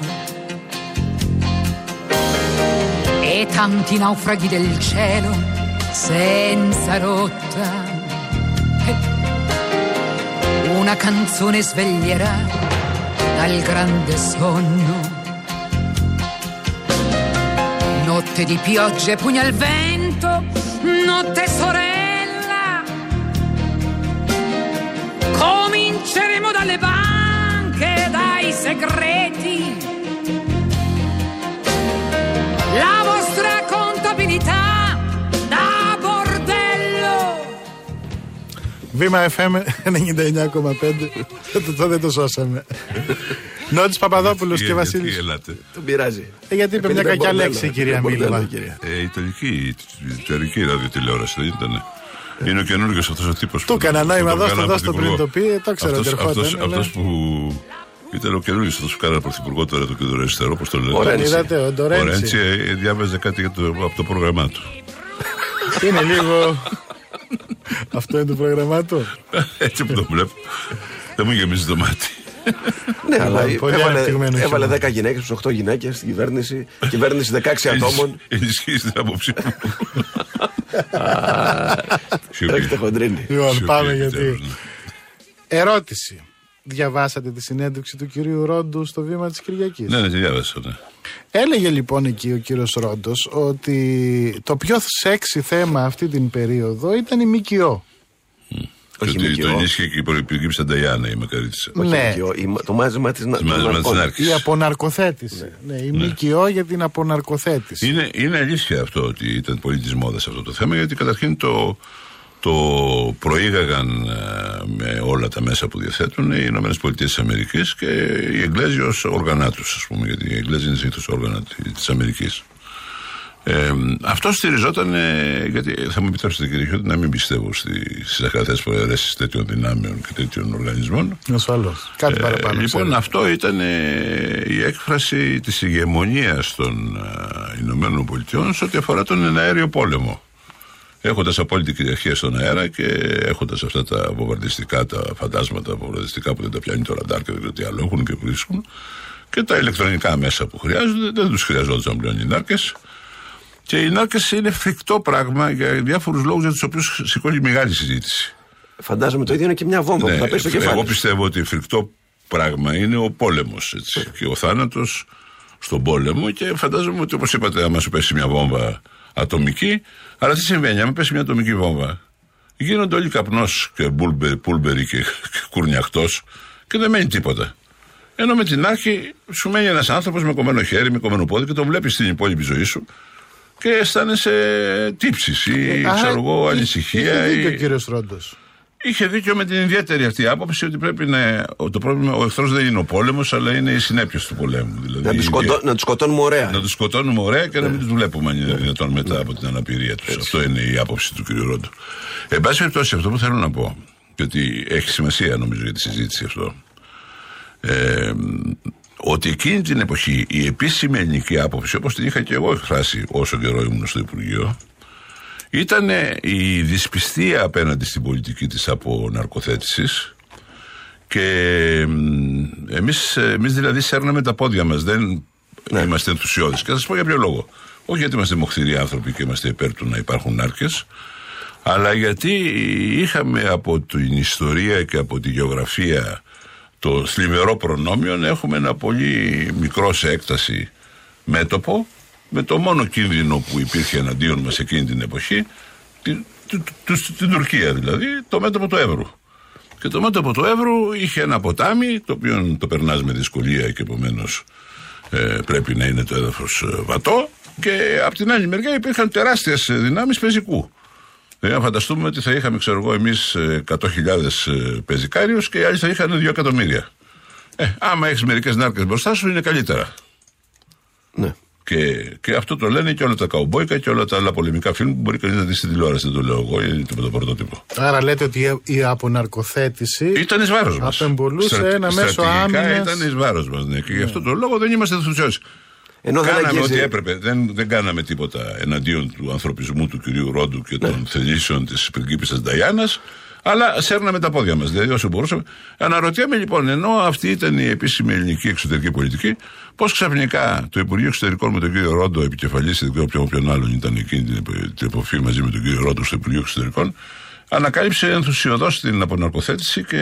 [SPEAKER 17] E tanti naufraghi del cielo senza rotta. Una canzone sveglierà dal grande sonno. Notte di piogge e pugna al vento, notte sorella. Cominceremo dalle banche, dai segreti.
[SPEAKER 2] Βήμα FM 99,5. Το- το δεν το σώσαμε. Νότι Παπαδόπουλος και
[SPEAKER 4] Γιατί
[SPEAKER 2] Βασίλη.
[SPEAKER 4] γελάτε.
[SPEAKER 3] Τον πειράζει.
[SPEAKER 2] Ε, γιατί είπε μια κακιά λέξη η κυρία Μίλβα.
[SPEAKER 4] Ε, η Ιταλική, η Ιταλική ραδιοτηλεόραση δεν ήταν. Είναι ο καινούργιος αυτός ο τύπος.
[SPEAKER 2] Του έκανα νόημα, δώστε, δώστε το πριν το πει, ε, το ξέρω ότι ερχόταν.
[SPEAKER 4] Αυτό
[SPEAKER 2] αλλά-
[SPEAKER 4] που ήταν ο καινούργιος αυτός που κάνανε πρωθυπουργό τώρα, το κέντρο αριστερό, όπως το λένε.
[SPEAKER 2] Ο Ρέντσι. Είδατε, ο Ντορέντσι.
[SPEAKER 4] Ρέντσι, ε, διάβαζε κάτι για το, από το πρόγραμμά του.
[SPEAKER 2] Είναι λίγο. Αυτό είναι το πρόγραμμά του.
[SPEAKER 4] Έτσι που το βλέπω. Δεν μου γεμίζει το μάτι.
[SPEAKER 3] Ναι, αλλά
[SPEAKER 2] Πολύ
[SPEAKER 3] έβαλε,
[SPEAKER 2] αναπτυγμένο
[SPEAKER 3] έβαλε
[SPEAKER 2] χιούμορ.
[SPEAKER 3] 10 γυναίκες στου 8 γυναίκες στην κυβέρνηση. Κυβέρνηση 16 ατόμων.
[SPEAKER 4] Ενισχύει την άποψή μου.
[SPEAKER 3] Τρέχετε χοντρίνη.
[SPEAKER 2] Λοιπόν,
[SPEAKER 4] Σιωπή,
[SPEAKER 2] πάμε
[SPEAKER 4] επιτέλους,
[SPEAKER 2] γιατί.
[SPEAKER 4] ναι.
[SPEAKER 2] Ερώτηση. Διαβάσατε τη συνέντευξη του κυρίου Ρόντου στο βήμα της Κυριακής.
[SPEAKER 4] Ναι, ναι, τη διάβασα. Ναι.
[SPEAKER 2] Έλεγε λοιπόν εκεί ο κύριος Ρόντος ότι το πιο σεξι θέμα αυτή την περίοδο ήταν η ΜΚΟ.
[SPEAKER 4] Και ότι το ενίσχυε και η πολιτική Ψανταγιάννα, η μακαρίτησα.
[SPEAKER 2] Ναι.
[SPEAKER 3] Το μάζεμα της
[SPEAKER 4] μάζεμα της νάρκης.
[SPEAKER 2] Η αποναρκοθέτηση. Ναι, η ΜΚΟ για την αποναρκοθέτηση.
[SPEAKER 4] Είναι, είναι αλήθεια αυτό ότι ήταν πολύ της μόδας αυτό το θέμα, γιατί καταρχήν το, το προήγαγαν ε, με όλα τα μέσα που διαθέτουν οι Ηνωμένες Πολιτείες της Αμερικής και οι Εγγλέζοι ως όργανα τους, ας πούμε, γιατί οι Εγγλέζοι είναι συνήθως όργανα τη Αμερικής. Ε, αυτό στηριζόταν, ε, γιατί θα μου επιτρέψετε κύριε Χιώτη να μην πιστεύω στις ακρατέ προαιρέσει τέτοιων δυνάμεων και τέτοιων οργανισμών.
[SPEAKER 2] Ασφαλώ. Κάτι
[SPEAKER 4] Ε,
[SPEAKER 2] παραπάνω.
[SPEAKER 4] λοιπόν,
[SPEAKER 2] ξέρετε.
[SPEAKER 4] αυτό ήταν ε, η έκφραση της ηγεμονίας των ε, Ηνωμένων Πολιτειών σε ό,τι αφορά τον αέριο πόλεμο. Έχοντας απόλυτη κυριαρχία στον αέρα και έχοντας αυτά τα βομβαρδιστικά, τα φαντάσματα βομβαρδιστικά που δεν τα πιάνει το ραντάρ και δεν ξέρω τι άλλο έχουν και βρίσκουν και τα ηλεκτρονικά μέσα που χρειάζονται, δεν τους χρειαζόταν πλέον οι νάρκες. Και οι νάρκες είναι φρικτό πράγμα για διάφορους λόγους για τους οποίους σηκώνει μεγάλη συζήτηση.
[SPEAKER 3] Φαντάζομαι το ίδιο είναι και μια βόμβα που θα πέσει στο κεφάλι.
[SPEAKER 4] Ναι, Εγώ πιστεύω ότι φρικτό πράγμα είναι ο πόλεμος
[SPEAKER 3] Ναι.
[SPEAKER 4] και ο θάνατος στον πόλεμο και φαντάζομαι ότι όπως είπατε, άμα σου πέσει μια βόμβα ατομική, αλλά τι συμβαίνει, άμα πέσει μια ατομική βόμβα, γίνονται όλοι καπνό και μπούλμπερ, μπούλμπερη και, και κουρνιαχτό και δεν μένει τίποτα. Ενώ με την άρχη σου μένει ένα άνθρωπο με κομμένο χέρι, με κομμένο πόδι και τον βλέπει στην υπόλοιπη ζωή σου και αισθάνεσαι τύψει ή
[SPEAKER 2] Ε, Α,
[SPEAKER 4] ξέρω εγώ
[SPEAKER 2] είχε-
[SPEAKER 4] ανησυχία.
[SPEAKER 2] Είχε δίκιο
[SPEAKER 4] ή-
[SPEAKER 2] ο κύριο Ρόντο.
[SPEAKER 4] Είχε δίκιο με την ιδιαίτερη αυτή άποψη ότι πρέπει να. Το πρόβλημα, ο εχθρός δεν είναι ο πόλεμος, αλλά είναι οι συνέπειε του πολέμου. Δηλαδή,
[SPEAKER 3] Να τους
[SPEAKER 4] η-
[SPEAKER 3] σκοτώ- να τους σκοτώνουμε ωραία.
[SPEAKER 4] Να τους σκοτώνουμε ωραία και να
[SPEAKER 3] Ναι.
[SPEAKER 4] μην τους βλέπουμε αν είναι δυνατόν μετά από την αναπηρία τους. Αυτό είναι η άποψη του κ. Ρόντου. Εν πάση περιπτώσει, αυτό που θέλω να πω, και ότι έχει σημασία νομίζω για τη συζήτηση αυτό, ε, ότι εκείνη την εποχή η επίσημη ελληνική άποψη, όπως την είχα και εγώ εκφράσει όσο καιρό ήμουν στο Υπουργείο, ήταν η δυσπιστία απέναντι στην πολιτική της από ναρκοθέτησης και μ, εμείς, εμείς δηλαδή σέρναμε τα πόδια μας, δεν είμαστε ενθουσιώδεις. Και θα σας πω για ποιο λόγο. Όχι γιατί είμαστε μοχθηροί άνθρωποι και είμαστε υπέρ του να υπάρχουν νάρκες, αλλά γιατί είχαμε από την ιστορία και από τη γεωγραφία το θλιβερό προνόμιο να έχουμε ένα πολύ μικρό σε έκταση μέτωπο με το μόνο κίνδυνο που υπήρχε εναντίον μας εκείνη την εποχή την, του- του- την Τουρκία δηλαδή, το μέτωπο του Εύρου. Και το μέτωπο του Εύρου είχε ένα ποτάμι το οποίο το περνάς με δυσκολία και επομένως ε, πρέπει να είναι το έδαφος ε, βατό και από την άλλη μεριά υπήρχαν τεράστιες ε, δυνάμεις πεζικού. Δηλαδή, να φανταστούμε ότι θα είχαμε, ξέρω εγώ, εμείς 100.000 πεζικάριους και οι άλλοι θα είχαν 2 εκατομμύρια. Ε, άμα έχεις μερικές νάρκες μπροστά σου, είναι καλύτερα.
[SPEAKER 3] Ναι.
[SPEAKER 4] Και, και αυτό το λένε και όλα τα καουμπόικα και όλα τα άλλα πολεμικά φιλμ που μπορεί κανείς να δει στην τηλεόραση. Δεν το λέω εγώ, είναι το πρωτότυπο.
[SPEAKER 2] Άρα λέτε ότι η- η αποναρκοθέτηση
[SPEAKER 4] Ήταν εις βάρος μας.
[SPEAKER 2] απεμπολούσε ένα μέσο άμυνα.
[SPEAKER 4] Ήταν εις βάρος μας. Ναι. Και γι' αυτό τον λόγο δεν είμαστε ενθουσιώδει.
[SPEAKER 3] Ενώ δεν
[SPEAKER 4] κάναμε
[SPEAKER 3] αγγίζει-
[SPEAKER 4] ό,τι έπρεπε. Δεν, δεν κάναμε τίποτα εναντίον του ανθρωπισμού του κυρίου Ρόντου και
[SPEAKER 3] Ναι.
[SPEAKER 4] των θελήσεων της πριγκίπισσας Νταϊάννα. Αλλά σέρναμε τα πόδια μας, δηλαδή όσο μπορούσαμε. Αναρωτιέμαι λοιπόν, ενώ αυτή ήταν η επίσημη ελληνική εξωτερική πολιτική, πώς ξαφνικά το Υπουργείο Εξωτερικών με τον κύριο Ρόντο επικεφαλής, δεν ξέρω ποιον, ποιον άλλον ήταν εκείνη την, επο- την εποχή μαζί με τον κύριο Ρόντο στο Υπουργείο Εξωτερικών, ανακάλυψε ενθουσιοδός την αποναρκοθέτηση και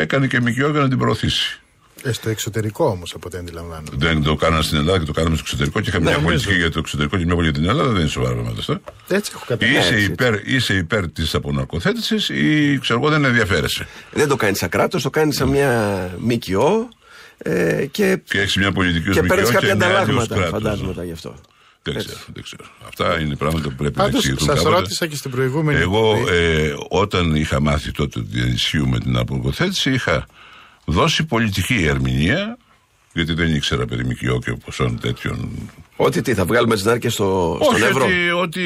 [SPEAKER 4] έκανε και μικιό για να την προωθήσει.
[SPEAKER 2] Ε, στο εξωτερικό όμως, από ό,τι αντιλαμβάνομαι.
[SPEAKER 4] Δεν το κάνανε στην Ελλάδα και το κάναμε στο εξωτερικό και είχαμε
[SPEAKER 2] Ναι,
[SPEAKER 4] μια
[SPEAKER 2] νομίζω.
[SPEAKER 4] πολιτική για το εξωτερικό και μια πολιτική για την Ελλάδα. Δεν είναι σοβαρά πράγματα αυτά.
[SPEAKER 2] Έτσι έχω καταλάβει.
[SPEAKER 4] Είσαι υπέρ, είσαι υπέρ της αποναρκοθέτηση ή ξέρω εγώ δεν ενδιαφέρεσαι;
[SPEAKER 3] Δεν το κάνεις σαν κράτος, το κάνεις σαν μια ΜΚΟ ε, και,
[SPEAKER 4] Και έχεις μια πολιτική
[SPEAKER 3] και
[SPEAKER 4] ως
[SPEAKER 3] παίρνεις
[SPEAKER 4] ΜΚΟ
[SPEAKER 3] κάποια
[SPEAKER 4] μια άλλη ως
[SPEAKER 3] ανταλλάγματα,
[SPEAKER 4] κράτος.
[SPEAKER 3] φαντάσματα γι' αυτό.
[SPEAKER 4] Δεν ξέρω, δεν ξέρω. Αυτά είναι πράγματα που πρέπει να
[SPEAKER 2] Πάντως,
[SPEAKER 4] εξηγηθούν
[SPEAKER 2] σας
[SPEAKER 4] κάποτε.
[SPEAKER 2] ρώτησα και στην προηγούμενη.
[SPEAKER 4] Εγώ
[SPEAKER 2] εκπομπή.
[SPEAKER 4] ε, όταν είχα μάθει τότε ότι ενισχύουμε την αποκοθέτηση είχα δώσει πολιτική ερμηνεία γιατί δεν ήξερα περί ΜΚΟ και ποσών τέτοιων
[SPEAKER 3] Ότι τι, θα βγάλουμε τις νάρκες στο, στον
[SPEAKER 4] Όχι,
[SPEAKER 3] Εύρο;
[SPEAKER 4] ότι, ότι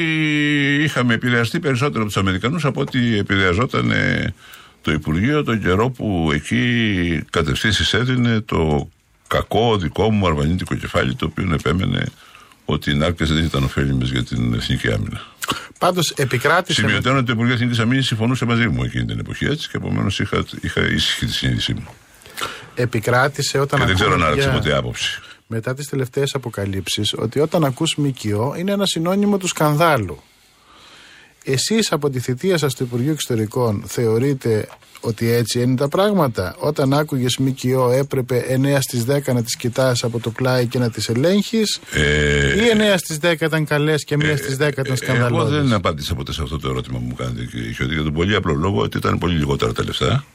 [SPEAKER 4] είχαμε επηρεαστεί περισσότερο από τους Αμερικανούς από ότι επηρεαζόταν ε, το Υπουργείο τον καιρό που εκεί κατευθύνσεις έδινε το κακό δικό μου αρβανίτικο κεφάλι το οποίο επέμενε ότι οι νάρκε δεν ήταν ωφέλιμες για την εθνική άμυνα.
[SPEAKER 2] Πάντως επικράτησε.
[SPEAKER 4] Σημειωτέων ότι το Υπουργείο Εθνικής Αμήνης συμφωνούσε μαζί μου εκείνη την εποχή έτσι και επομένως είχα, είχα ήσυχη τη συνείδησή μου.
[SPEAKER 2] επικράτησε όταν
[SPEAKER 4] Και δεν ξέρω
[SPEAKER 2] ακούμε
[SPEAKER 4] να άλλαξε
[SPEAKER 2] για-
[SPEAKER 4] ποτέ άποψη.
[SPEAKER 2] μετά τις τελευταίες αποκαλύψεις ότι όταν ακούς ΜΚΟ είναι ένα συνώνυμο του σκανδάλου. Εσείς από τη θητεία σας στο Υπουργείο Εξωτερικών θεωρείτε ότι έτσι είναι τα πράγματα; Όταν άκουγες ΜΚΟ έπρεπε 9 στις 10 να τις κοιτάς από το πλάι και να τις ελέγχεις;
[SPEAKER 4] Ε,
[SPEAKER 2] ή 9 στις 10 ήταν καλές και 1 στις 10 ήταν
[SPEAKER 4] Εγώ
[SPEAKER 2] σκανδαλώδες.
[SPEAKER 4] δεν απάντησα ποτέ σε αυτό το ερώτημα που μου κάνετε, κύριε Χιώτη, για τον πολύ απλό λόγο ότι ήταν πολύ λιγότερα τα λεφτά.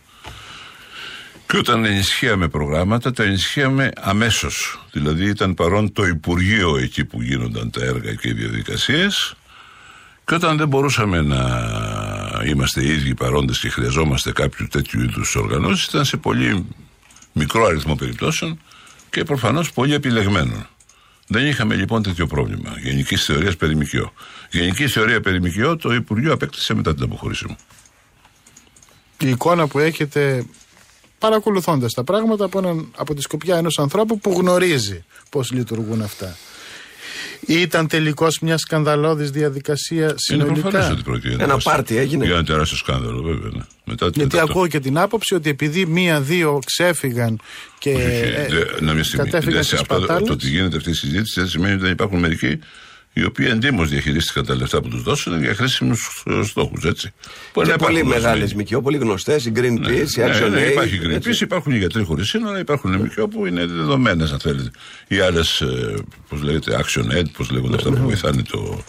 [SPEAKER 4] Και όταν ενισχύαμε προγράμματα, τα ενισχύαμε αμέσως. Δηλαδή ήταν παρόν το Υπουργείο εκεί που γίνονταν τα έργα και οι διαδικασίες. Και όταν δεν μπορούσαμε να είμαστε οι ίδιοι παρόντες και χρειαζόμαστε κάποιου τέτοιου είδους οργανώσεις, ήταν σε πολύ μικρό αριθμό περιπτώσεων και προφανώς πολύ επιλεγμένων. Δεν είχαμε λοιπόν τέτοιο πρόβλημα. Γενική θεωρία περί ΜΚΟ. Γενική θεωρία περί ΜΚΟ το Υπουργείο απέκτησε μετά την αποχώρησή μου.
[SPEAKER 2] Η εικόνα που έχετε παρακολουθώντας τα πράγματα από, έναν, από τη σκοπιά ενός ανθρώπου που γνωρίζει πώς λειτουργούν αυτά. Ήταν τελικώς μια σκανδαλώδης διαδικασία
[SPEAKER 4] Είναι
[SPEAKER 2] συνολικά.
[SPEAKER 4] προφανές ότι πρόκειται για
[SPEAKER 3] Ένα
[SPEAKER 4] τεράστιο-
[SPEAKER 3] πάρτι έγινε.
[SPEAKER 4] Για ένα τεράστιο σκάνδαλο, βέβαια. Ναι. Μετά,
[SPEAKER 2] Γιατί
[SPEAKER 4] μετά το-
[SPEAKER 2] ακούω και την άποψη ότι επειδή μία-δύο ξέφυγαν και
[SPEAKER 4] Όχι,
[SPEAKER 2] ε,
[SPEAKER 4] δε- να μια στιγμή.
[SPEAKER 2] κατέφυγαν
[SPEAKER 4] Δεν-
[SPEAKER 2] στις
[SPEAKER 4] αυτό, το,
[SPEAKER 2] πατάλες.
[SPEAKER 4] το ότι γίνεται αυτή η συζήτηση δεν σημαίνει ότι δεν υπάρχουν μερικοί οι οποίοι εντύμως διαχειρίστηκαν τα λεφτά που τους δώσουν για χρήσιμους στόχους. Έτσι. Μπορεί
[SPEAKER 3] Και
[SPEAKER 4] να
[SPEAKER 3] πολύ
[SPEAKER 4] υπάρχουν
[SPEAKER 3] μεγάλες
[SPEAKER 4] ορισμένοι.
[SPEAKER 3] ΜΚΟ, πολύ γνωστές, η Greenpeace, η
[SPEAKER 4] Ναι,
[SPEAKER 3] Action
[SPEAKER 4] ναι,
[SPEAKER 3] Aid.
[SPEAKER 4] υπάρχει
[SPEAKER 3] έτσι.
[SPEAKER 4] Greenpeace, υπάρχουν οι γιατροί χωρίς σύνορα, υπάρχουν ΜΚΟ που είναι δεδομένες, αν θέλετε. Οι άλλες, πώς λέγεται, Action Aid, πώς λέγονται αυτά που βοηθάνε το,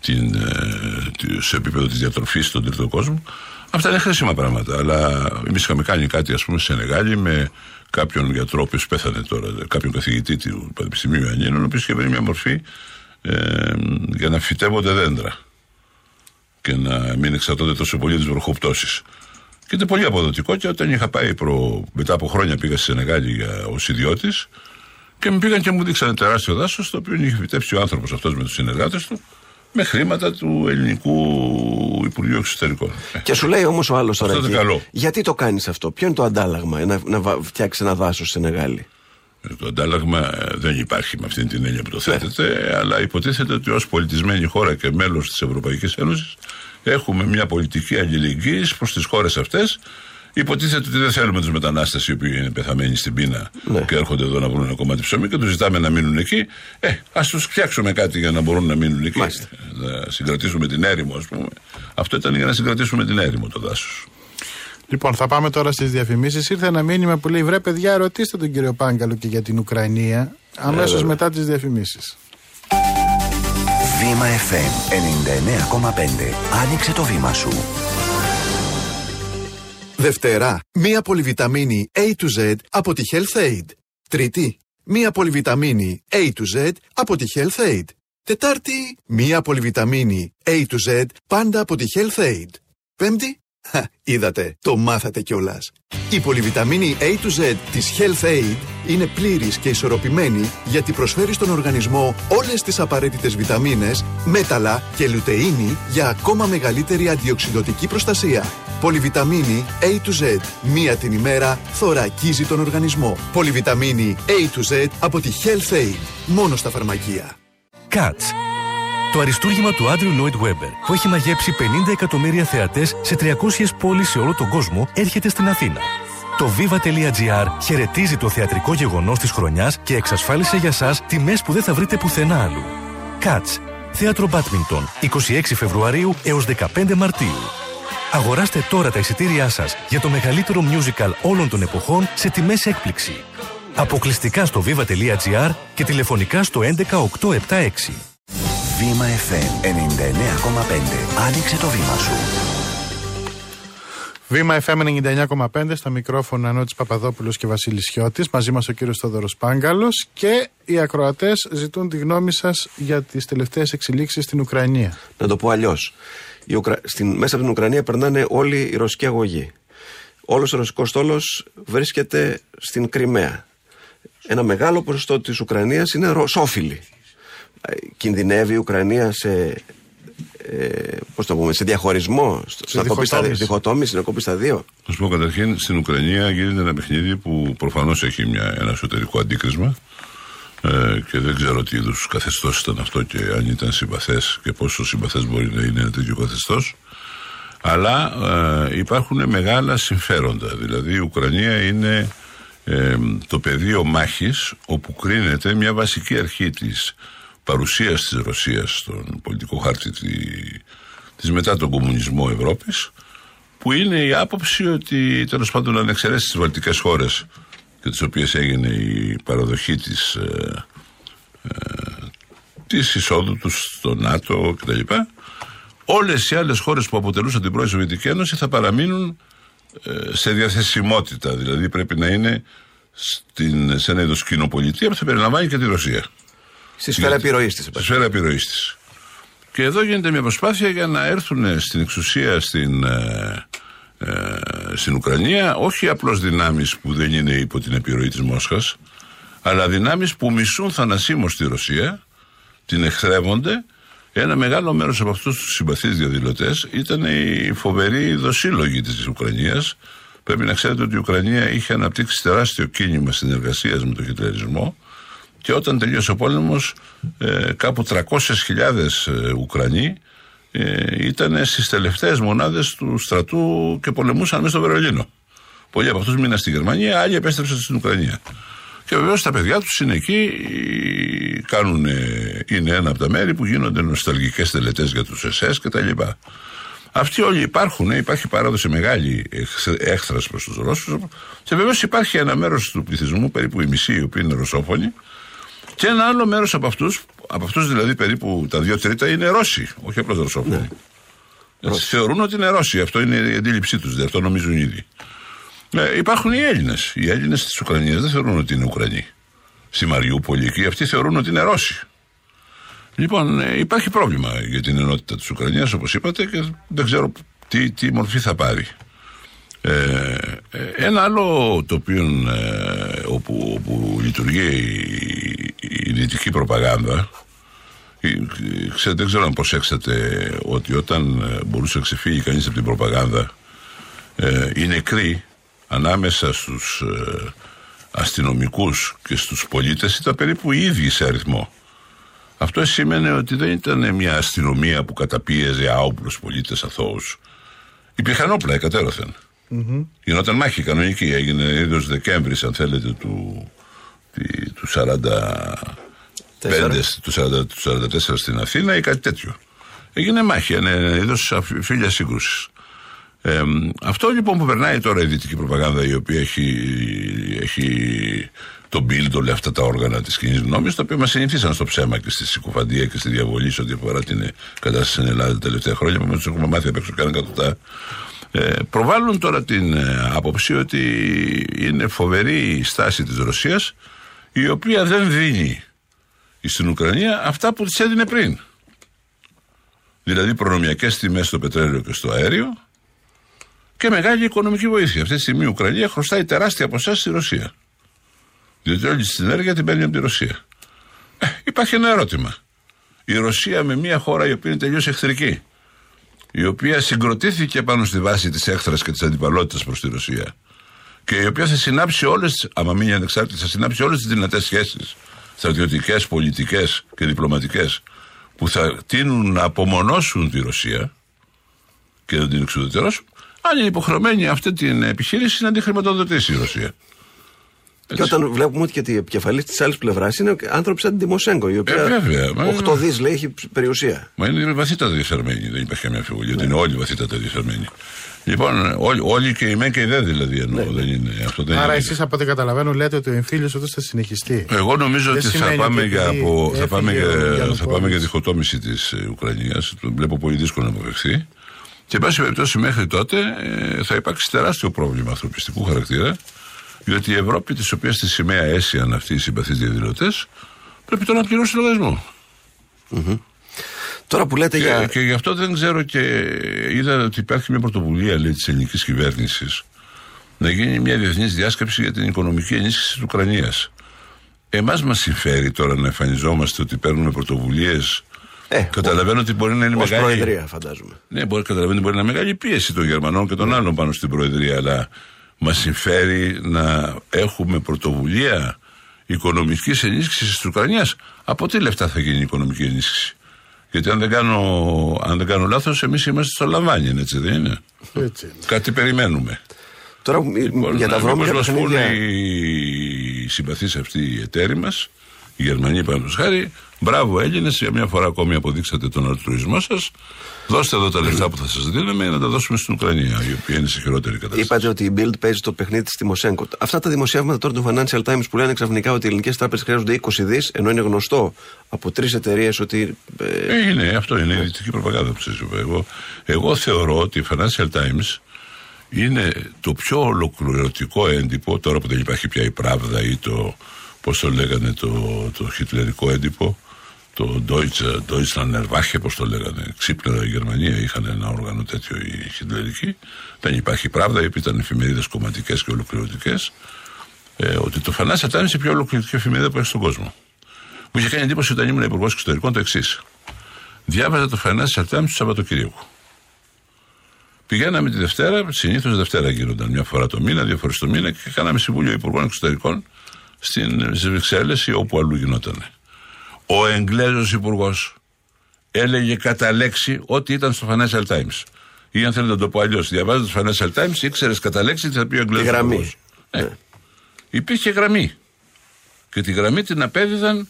[SPEAKER 4] την, ε, τη- σε επίπεδο της διατροφής στον τρίτο κόσμο. Αυτά είναι χρήσιμα πράγματα. Αλλά εμείς είχαμε κάνει κάτι, ας πούμε, στη Σενεγάλη με κάποιον γιατρό, ο οποίος πέθανε τώρα, κάποιον καθηγητή του Πανεπιστημίου Ιωαννίνων, ο οποίος είχε βρει μια μορφή ε, για να φυτεύονται δέντρα και να μην εξαρτώνται τόσο πολύ τις βροχοπτώσεις. Και ήταν πολύ αποδοτικό και όταν είχα πάει προ, μετά από χρόνια πήγα στη Σενεγάλη για ως ιδιώτης και μου πήγαν και μου δείξανε τεράστιο δάσος το οποίο είχε φυτέψει ο άνθρωπος αυτός με τους συνεργάτες του με χρήματα του ελληνικού Υπουργείου Εξωτερικών.
[SPEAKER 3] Και σου λέει όμως ο άλλος τώρα.
[SPEAKER 4] Αυτό είναι
[SPEAKER 3] εκεί,
[SPEAKER 4] καλό.
[SPEAKER 3] Γιατί το κάνεις αυτό, Ποιο είναι το αντάλλαγμα, να, να βα- φτιάξεις ένα δάσος στην Μεγάλη.
[SPEAKER 4] Ε, Το αντάλλαγμα ε, δεν υπάρχει με αυτή την έννοια που το θέτεται, αλλά υποτίθεται ότι ως πολιτισμένη χώρα και μέλος της Ευρωπαϊκής Ένωσης έχουμε μια πολιτική αλληλεγγύης προς τις χώρες αυτές. Υποτίθεται ότι δεν θέλουμε τους μετανάστες οι οποίοι είναι πεθαμένοι στην πείνα και έρχονται εδώ να βρουν ένα κομμάτι ψωμί και τους ζητάμε να μείνουν εκεί. Ε, ας τους φτιάξουμε κάτι για να μπορούν να μείνουν εκεί. Να συγκρατήσουμε την έρημο, ας πούμε. Αυτό ήταν για να συγκρατήσουμε την έρημο το δάσος.
[SPEAKER 2] Λοιπόν, θα πάμε τώρα στις διαφημίσεις. Ήρθε ένα μήνυμα που λέει: Βρε, παιδιά, ρωτήστε τον κύριο Πάγκαλο και για την Ουκρανία αμέσως
[SPEAKER 5] βέβαια.
[SPEAKER 2] μετά τις διαφημίσεις.
[SPEAKER 5] Βήμα FM 99,5. Άνοιξε το βήμα σου.
[SPEAKER 9] Δευτέρα, μία πολυβιταμίνη A to Z από τη Health Aid. Τρίτη, μία πολυβιταμίνη A to Z από τη Health Aid. Τετάρτη, μία πολυβιταμίνη A to Z πάντα από τη Health Aid. Πέμπτη, χα, είδατε, το μάθατε κιόλας. Η πολυβιταμίνη A to Z της Health Aid είναι πλήρης και ισορροπημένη γιατί προσφέρει στον οργανισμό όλες τις απαραίτητες βιταμίνες, μέταλλα και λουτεΐνη για ακόμα μεγαλύτερη αντιοξυδοτική προστασία. Πολυβιταμίνη A to Z. Μία την ημέρα θωρακίζει τον οργανισμό. Πολυβιταμίνη A to Z από τη Health Aid. Μόνο στα φαρμακεία.
[SPEAKER 18] Cats. Το αριστούργημα του Άντριου Λόιτ Βέμπερ, που έχει μαγέψει 50 εκατομμύρια θεατές σε 300 πόλεις σε όλο τον κόσμο, έρχεται στην Αθήνα. Το viva.gr χαιρετίζει το θεατρικό γεγονός της χρονιάς και εξασφάλισε για σας τιμές που δεν θα βρείτε πουθενά άλλου. Cats. Θέατρο Μπάτμιντον, 26 Φεβρουαρίου έως 15 Μαρτίου. Αγοράστε τώρα τα εισιτήριά σας για το μεγαλύτερο musical όλων των εποχών σε τιμές έκπληξη. Αποκλειστικά στο viva.gr και τηλεφωνικά στο 11876.
[SPEAKER 5] Βήμα FM 99,5. Άνοιξε το βήμα σου.
[SPEAKER 2] Βήμα FM 99,5 στα μικρόφωνα Νότη Παπαδόπουλος και Βασίλης Χιώτης. Μαζί μας ο κύριος Θόδωρος Πάγκαλος και οι ακροατές ζητούν τη γνώμη σας για τις τελευταίες εξελίξεις στην Ουκρανία.
[SPEAKER 3] Να το πω αλλιώς. Μέσα από την Ουκρανία περνάνε όλοι οι ρωσικοί αγωγοί. Όλος ο ρωσικός στόλος βρίσκεται στην Κρυμαία. Ένα μεγάλο ποσοστό της Ουκρανίας είναι ρωσόφιλοι. Ε, Κινδυνεύει η Ουκρανία σε. Ε, πώς το πούμε, σε διαχωρισμό, στο- να κοπεί στα δύο,
[SPEAKER 4] διχοτόμηση.
[SPEAKER 3] διχοτόμηση, να κοπεί στα δύο.
[SPEAKER 4] Να σου πω καταρχήν, στην Ουκρανία γίνεται ένα παιχνίδι που προφανώς έχει μια, ένα εσωτερικό αντίκρισμα ε, και δεν ξέρω τι είδους καθεστώς ήταν αυτό και αν ήταν συμπαθές και πόσο συμπαθές μπορεί να είναι ένα τέτοιο καθεστώς. Αλλά ε, υπάρχουν μεγάλα συμφέροντα. Δηλαδή η Ουκρανία είναι ε, το πεδίο μάχης όπου κρίνεται μια βασική αρχή της παρουσίας της Ρωσίας στον πολιτικό χάρτη τη- της μετά τον κομμουνισμό Ευρώπης που είναι η άποψη ότι τέλος πάντων αν εξαιρέσεις τις βαλτικές χώρες και τις οποίες έγινε η παραδοχή της, ε, ε, της εισόδου τους στο ΝΑΤΟ κτλ. Όλες οι άλλες χώρες που αποτελούσαν την πρώην Σοβιετική Ένωση θα παραμείνουν ε, σε διαθεσιμότητα. Δηλαδή πρέπει να είναι στην, σε ένα είδος κοινοπολιτεία που θα περιλαμβάνει και τη Ρωσία.
[SPEAKER 3] Στη σφαίρα επιρροής της.
[SPEAKER 4] Στη σφαίρα επιρροής της. Και εδώ γίνεται μια προσπάθεια για να έρθουν στην εξουσία στην, ε, ε, στην Ουκρανία όχι απλώς δυνάμεις που δεν είναι υπό την επιρροή της Μόσχας αλλά δυνάμεις που μισούν θανασίμως τη Ρωσία την εχθρεύονται ένα μεγάλο μέρος από αυτούς τους συμπαθείς διαδηλωτές ήταν οι φοβεροί δοσύλλογοι της Ουκρανίας πρέπει να ξέρετε ότι η Ουκρανία είχε αναπτύξει τεράστιο κίνημα συνεργασίας με τον χιτλερισμό και όταν τελείωσε ο πόλεμος ε, κάπου 300.000 ε, Ουκρανοί ε, ήταν στις τελευταίες μονάδες του στρατού και πολεμούσαν μέσα στο Βερολίνο. Πολλοί από αυτούς μείναν στη Γερμανία, άλλοι επέστρεψαν στην Ουκρανία. Και βεβαίως τα παιδιά τους είναι εκεί, κάνουν, είναι ένα από τα μέρη που γίνονται νοσταλγικές τελετές για τους ΕΣΕΣ και τα λοιπά. Αυτοί όλοι υπάρχουν, ε, υπάρχει παράδοση μεγάλη έχθρας προς τους Ρώσους. Και βεβαίως υπάρχει ένα μέρος του πληθυσμού, περίπου η μισή, οι οποίοι είναι ρωσόφωνοι, και ένα άλλο μέρος από αυτούς, από αυτούς δηλαδή περίπου τα δύο τρίτα είναι Ρώσοι, όχι απλώς ρωσόφωνοι. Έτσι, Θεωρούν ότι είναι Ρώσοι, αυτό είναι η αντίληψή τους, αυτό νομίζουν ήδη. Ε, υπάρχουν οι Έλληνες. Οι Έλληνες της Ουκρανίας δεν θεωρούν ότι είναι Ουκρανοί. Στη Μαριούπολη εκεί αυτοί θεωρούν ότι είναι Ρώσοι. Λοιπόν, ε, υπάρχει πρόβλημα για την ενότητα της Ουκρανίας, όπως είπατε, και δεν ξέρω τι, τι μορφή θα πάρει. Ε, ε, ένα άλλο το οποίο ε, όπου, όπου λειτουργεί η, η δυτική προπαγάνδα ε, Ξέρετε, δεν ξέρω αν προσέξατε ότι όταν ε, μπορούσε να ξεφύγει κανείς από την προπαγάνδα ε, οι νεκροί ανάμεσα στους ε, αστυνομικούς και στους πολίτες ήταν περίπου οι ίδιοι σε αριθμό. Αυτό σημαίνει ότι δεν ήταν μια αστυνομία που καταπίεζε άοπλους πολίτες αθώους. Υπήρχαν όπλα εκατέρωθεν.
[SPEAKER 2] Μμμ.
[SPEAKER 4] Γινόταν μάχη κανονική, έγινε είδος Δεκέμβρης, αν θέλετε, του, τη- του 45, του, 40, του 44 στην Αθήνα ή κάτι τέτοιο. Έγινε μάχη, ένα είδος φίλια σύγκρουσης. Ε, αυτό λοιπόν που περνάει τώρα η δυτική προπαγάνδα, η οποία έχει, έχει το Bild, όλα αυτά τα όργανα της κοινής γνώμης, τα οποία μας συνηθίσαν στο ψέμα και στη συκοφαντία και στη διαβολή σε ό,τι αφορά την κατάσταση στην Ελλάδα τα τελευταία χρόνια, που τους έχουμε μάθει απ' έξω κανένα εκατοτά. Ε, προβάλλουν τώρα την ε, άποψη ότι είναι φοβερή η στάση της Ρωσίας η οποία δεν δίνει στην Ουκρανία αυτά που της έδινε πριν. Δηλαδή προνομιακές τιμές στο πετρέλαιο και στο αέριο και μεγάλη οικονομική βοήθεια. Αυτή τη στιγμή η Ουκρανία χρωστάει τεράστια ποσά στη Ρωσία. Διότι όλη την ενέργεια την παίρνει από τη Ρωσία. Ε, υπάρχει ένα ερώτημα. Η Ρωσία με μια χώρα η οποία είναι τελείως εχθρική, η οποία συγκροτήθηκε πάνω στη βάση της έχθρας και της αντιπαλότητας προς τη Ρωσία και η οποία θα συνάψει όλες, άμα μείνει ανεξάρτητη, θα συνάψει όλες τις δυνατές σχέσεις, στρατιωτικές, πολιτικές και διπλωματικές, που θα τείνουν να απομονώσουν τη Ρωσία και να την εξουδετερώσουν, αν είναι υποχρεωμένη αυτή την επιχείρηση να την χρηματοδοτήσει η Ρωσία.
[SPEAKER 3] Και όταν βλέπουμε ότι και η επικεφαλής της άλλης πλευράς είναι άνθρωποι σαν την Τιμοσέγκο, η οποία
[SPEAKER 4] Ε, βέβαια, μα-
[SPEAKER 3] 8 δις λέει έχει περιουσία.
[SPEAKER 4] Μα είναι βαθύτατα διεφθαρμένοι, δεν υπάρχει καμία αμφιβολία. ότι Είναι όλοι βαθύτατα διεφθαρμένοι. Λοιπόν, όλοι, όλοι και οι μεν και οι δε δηλαδή εννοώ. Δεν είναι, αυτό δεν
[SPEAKER 2] Άρα
[SPEAKER 4] είναι.
[SPEAKER 2] εσείς από ό,τι καταλαβαίνω λέτε ότι ο εμφύλιος αυτός θα συνεχιστεί.
[SPEAKER 4] Εγώ νομίζω
[SPEAKER 2] Δεν
[SPEAKER 4] ότι θα
[SPEAKER 2] σημαίνει
[SPEAKER 4] πάμε,
[SPEAKER 2] ότι
[SPEAKER 4] για,
[SPEAKER 2] επειδή
[SPEAKER 4] απο, θα,
[SPEAKER 2] έφυγε
[SPEAKER 4] πάμε
[SPEAKER 2] ο
[SPEAKER 4] για, θα
[SPEAKER 2] Γιαννουκόβιτς-
[SPEAKER 4] πάμε για διχοτόμηση της Ουκρανίας. Το βλέπω πολύ δύσκολο να αποφευχθεί. Και, εν πάση περιπτώσει, μέχρι τότε ε, θα υπάρξει τεράστιο πρόβλημα ανθρωπιστικού χαρακτήρα. Διότι η Ευρώπη, της οποίας στη σημαία έσιαν αυτοί οι συμπαθείς διαδηλωτές, πρέπει τώρα να πληρώσει λογαριασμό.
[SPEAKER 3] Τώρα που λέτε
[SPEAKER 4] και,
[SPEAKER 3] για.
[SPEAKER 4] και γι' αυτό δεν ξέρω και είδα ότι υπάρχει μια πρωτοβουλία λέει, της ελληνικής κυβέρνησης να γίνει μια διεθνής διάσκεψη για την οικονομική ενίσχυση της Ουκρανίας. Εμάς μας συμφέρει τώρα να εμφανιζόμαστε ότι παίρνουμε πρωτοβουλίες.
[SPEAKER 3] Ε,
[SPEAKER 4] Καταλαβαίνω ότι μπορεί να είναι
[SPEAKER 3] ως
[SPEAKER 4] μεγάλη.
[SPEAKER 3] Προεδρία, φαντάζομαι.
[SPEAKER 4] Ναι, μπορεί, καταλαβαίνω ότι μπορεί να είναι μεγάλη πίεση των Γερμανών και των άλλων πάνω στην Προεδρία, αλλά μας συμφέρει να έχουμε πρωτοβουλία οικονομικής ενίσχυσης της Ουκρανίας. Από τι λεφτά θα γίνει η οικονομική ενίσχυση; Γιατί αν δεν κάνω, αν δεν κάνω λάθος, εμείς είμαστε στο Λαμβάνι, έτσι δεν είναι;
[SPEAKER 2] Έτσι.
[SPEAKER 4] Κάτι περιμένουμε.
[SPEAKER 3] Τώρα για τα βρώμικα
[SPEAKER 4] μας πούνε
[SPEAKER 3] παιχνίδια.
[SPEAKER 4] οι συμπαθείς αυτοί οι εταίροι μας, οι Γερμανοί πάνω χάρη, μπράβο Έλληνες, για μια φορά ακόμη αποδείξατε τον altruισμό σας. Δώστε εδώ τα λεφτά που θα σας δίνουμε να τα δώσουμε στην Ουκρανία, η οποία είναι σε χειρότερη κατάσταση.
[SPEAKER 3] Είπατε ότι η Bild παίζει το παιχνίδι της Τιμοσέγκο. Αυτά τα δημοσιεύματα τώρα του Financial Times που λένε ξαφνικά ότι οι ελληνικές τράπεζες χρειάζονται 20 δις, ενώ είναι γνωστό από τρεις εταιρείες ότι. ε,
[SPEAKER 4] Ε, είναι, αυτό είναι η δυτική προπαγάνδα που σας είπα. Εγώ, εγώ θεωρώ ότι η Financial Times είναι το πιο ολοκληρωτικό έντυπο, τώρα που δεν υπάρχει πια η Pravda ή το, πώς το λέγανε, το, το χιτλερικό έντυπο, το Deutsche, Deutschland Erwache, πώς το λέγανε, ξύπνερα η Γερμανία, είχαν ένα όργανο τέτοιο οι χιτλερικοί. Δεν υπάρχει η Pravda, οι οποίοι ήταν εφημερίδες κομματικές και ολοκληρωτικές, ε, ότι το Financial Times είναι η πιο ολοκληρωτική εφημερίδα που έχει στον κόσμο. Μου είχε κάνει εντύπωση όταν ήμουν υπουργός εξωτερικών το εξής. Διάβαζα το Financial Times του Σαββατοκύριακου. Πηγαίναμε τη Δευτέρα, συνήθως Δευτέρα γίνονταν μια φορά το μήνα, δύο φορές το μήνα και κάναμε συμβούλιο υπουργών εξωτερικών στις Βρυξέλλες ή όπου αλλού γινόταν. Ο Εγγλέζος υπουργός έλεγε κατά λέξη ό,τι ήταν στο Financial Times. Ή αν θέλετε να το πω αλλιώς, διαβάζοντας το Financial Times, ήξερες κατά λέξη τι θα πει ο Εγγλέζος
[SPEAKER 3] γραμμή.
[SPEAKER 4] υπουργός. Ε, Υπήρχε γραμμή. Και τη γραμμή την απέδιδαν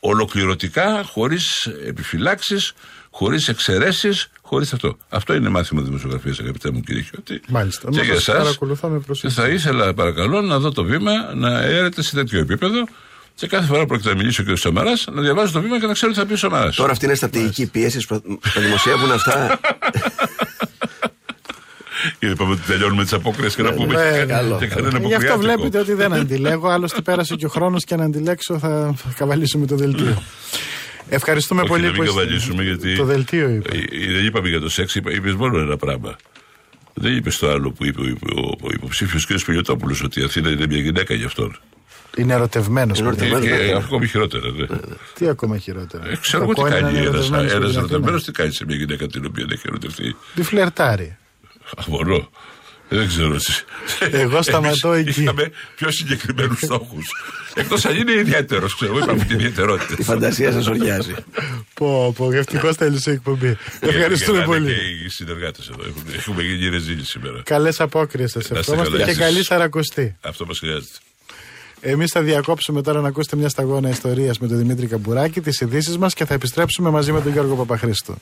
[SPEAKER 4] ολοκληρωτικά, χωρίς επιφυλάξεις, χωρίς εξαιρέσεις, χωρίς αυτό. Αυτό είναι μάθημα δημοσιογραφίας, αγαπητέ μου κύριε Χιώτη.
[SPEAKER 2] Μάλιστα.
[SPEAKER 4] Και
[SPEAKER 2] Να
[SPEAKER 4] για
[SPEAKER 2] σας
[SPEAKER 4] εσάς.
[SPEAKER 2] παρακολουθώ με
[SPEAKER 4] Και
[SPEAKER 2] προσοχή.
[SPEAKER 4] θα ήθελα, παρακαλώ, να δω το βήμα να έρετε σε τέτοιο επίπεδο και κάθε φορά που πρόκειται να μιλήσει ο κ. Σαμαράς να διαβάζω το βήμα και να ξέρω τι θα πει ο Σαμαράς.
[SPEAKER 3] Τώρα αυτή είναι στρατηγική πίεση που θα δημοσιεύουν αυτά.
[SPEAKER 4] Και είπαμε ότι τελειώνουμε τις απόκριες και να πούμε
[SPEAKER 2] Ναι,
[SPEAKER 4] και
[SPEAKER 2] καλό.
[SPEAKER 4] και κανένα
[SPEAKER 2] Γι' αυτό
[SPEAKER 4] αποκριάτικο.
[SPEAKER 2] βλέπετε ότι δεν αντιλέγω. Άλλωστε πέρασε και ο χρόνος και αν αντιλέξω θα θα καβαλήσουμε το δελτίο. Ευχαριστούμε
[SPEAKER 4] Όχι,
[SPEAKER 2] πολύ
[SPEAKER 4] να μην
[SPEAKER 2] που είστε.
[SPEAKER 4] καβαλήσουμε γιατί.
[SPEAKER 2] Το δελτίο είπε.
[SPEAKER 4] Ε, ε, Δεν είπαμε για το σεξ, είπες μόνο ένα πράγμα. Δεν είπες το άλλο που είπε ο, ο, ο υποψήφιος κ. Πιλιοτόπουλο ότι η Αθήνα είναι μια γυναίκα γι' αυτόν.
[SPEAKER 2] Είναι ερωτευμένος.
[SPEAKER 4] Και, και ακόμη χειρότερα. Ναι.
[SPEAKER 2] Τι ακόμα χειρότερα;
[SPEAKER 4] Ε, ξέρω εγώ τι
[SPEAKER 2] Κακό είναι να
[SPEAKER 4] κάνει
[SPEAKER 2] είναι
[SPEAKER 4] ένα
[SPEAKER 2] ερωτευμένος με την Αθήνα.
[SPEAKER 4] ερωτευμένος, τι κάνει σε μια γυναίκα την οποία δεν έχει ερωτευτεί.
[SPEAKER 2] Τη φλερτάρει.
[SPEAKER 4] Μπορώ. Δεν ξέρω εσύ.
[SPEAKER 2] Εγώ σταματώ
[SPEAKER 4] Εμείς
[SPEAKER 2] εκεί.
[SPEAKER 4] Είχαμε πιο συγκεκριμένους στόχους. Εκτός αν είναι ιδιαίτερος, ξέρω. Είπαμε την ιδιαιτερότητα.
[SPEAKER 3] Η φαντασία σας οριάζει.
[SPEAKER 2] Πω, πω, ευτυχώς τέλειωσε η εκπομπή. Ευχαριστούμε
[SPEAKER 4] Γελάνε
[SPEAKER 2] πολύ.
[SPEAKER 4] Και οι συνεργάτες εδώ. Έχουμε- Έχουμε γίνει ρεζίλη σήμερα.
[SPEAKER 2] Καλές απόκριες σας
[SPEAKER 4] Να είστε
[SPEAKER 2] ευχόμαστε
[SPEAKER 4] καλά.
[SPEAKER 2] και
[SPEAKER 4] Γεια
[SPEAKER 2] καλή
[SPEAKER 4] σας.
[SPEAKER 2] σαρακοστή.
[SPEAKER 4] Αυτό μας χρειάζεται.
[SPEAKER 2] Εμείς θα διακόψουμε τώρα να ακούσετε μια σταγόνα ιστορίας με τον Δημήτρη Καμπουράκη, τις ειδήσεις μας και θα επιστρέψουμε μαζί με τον Γιώργο Παπαχρήστο.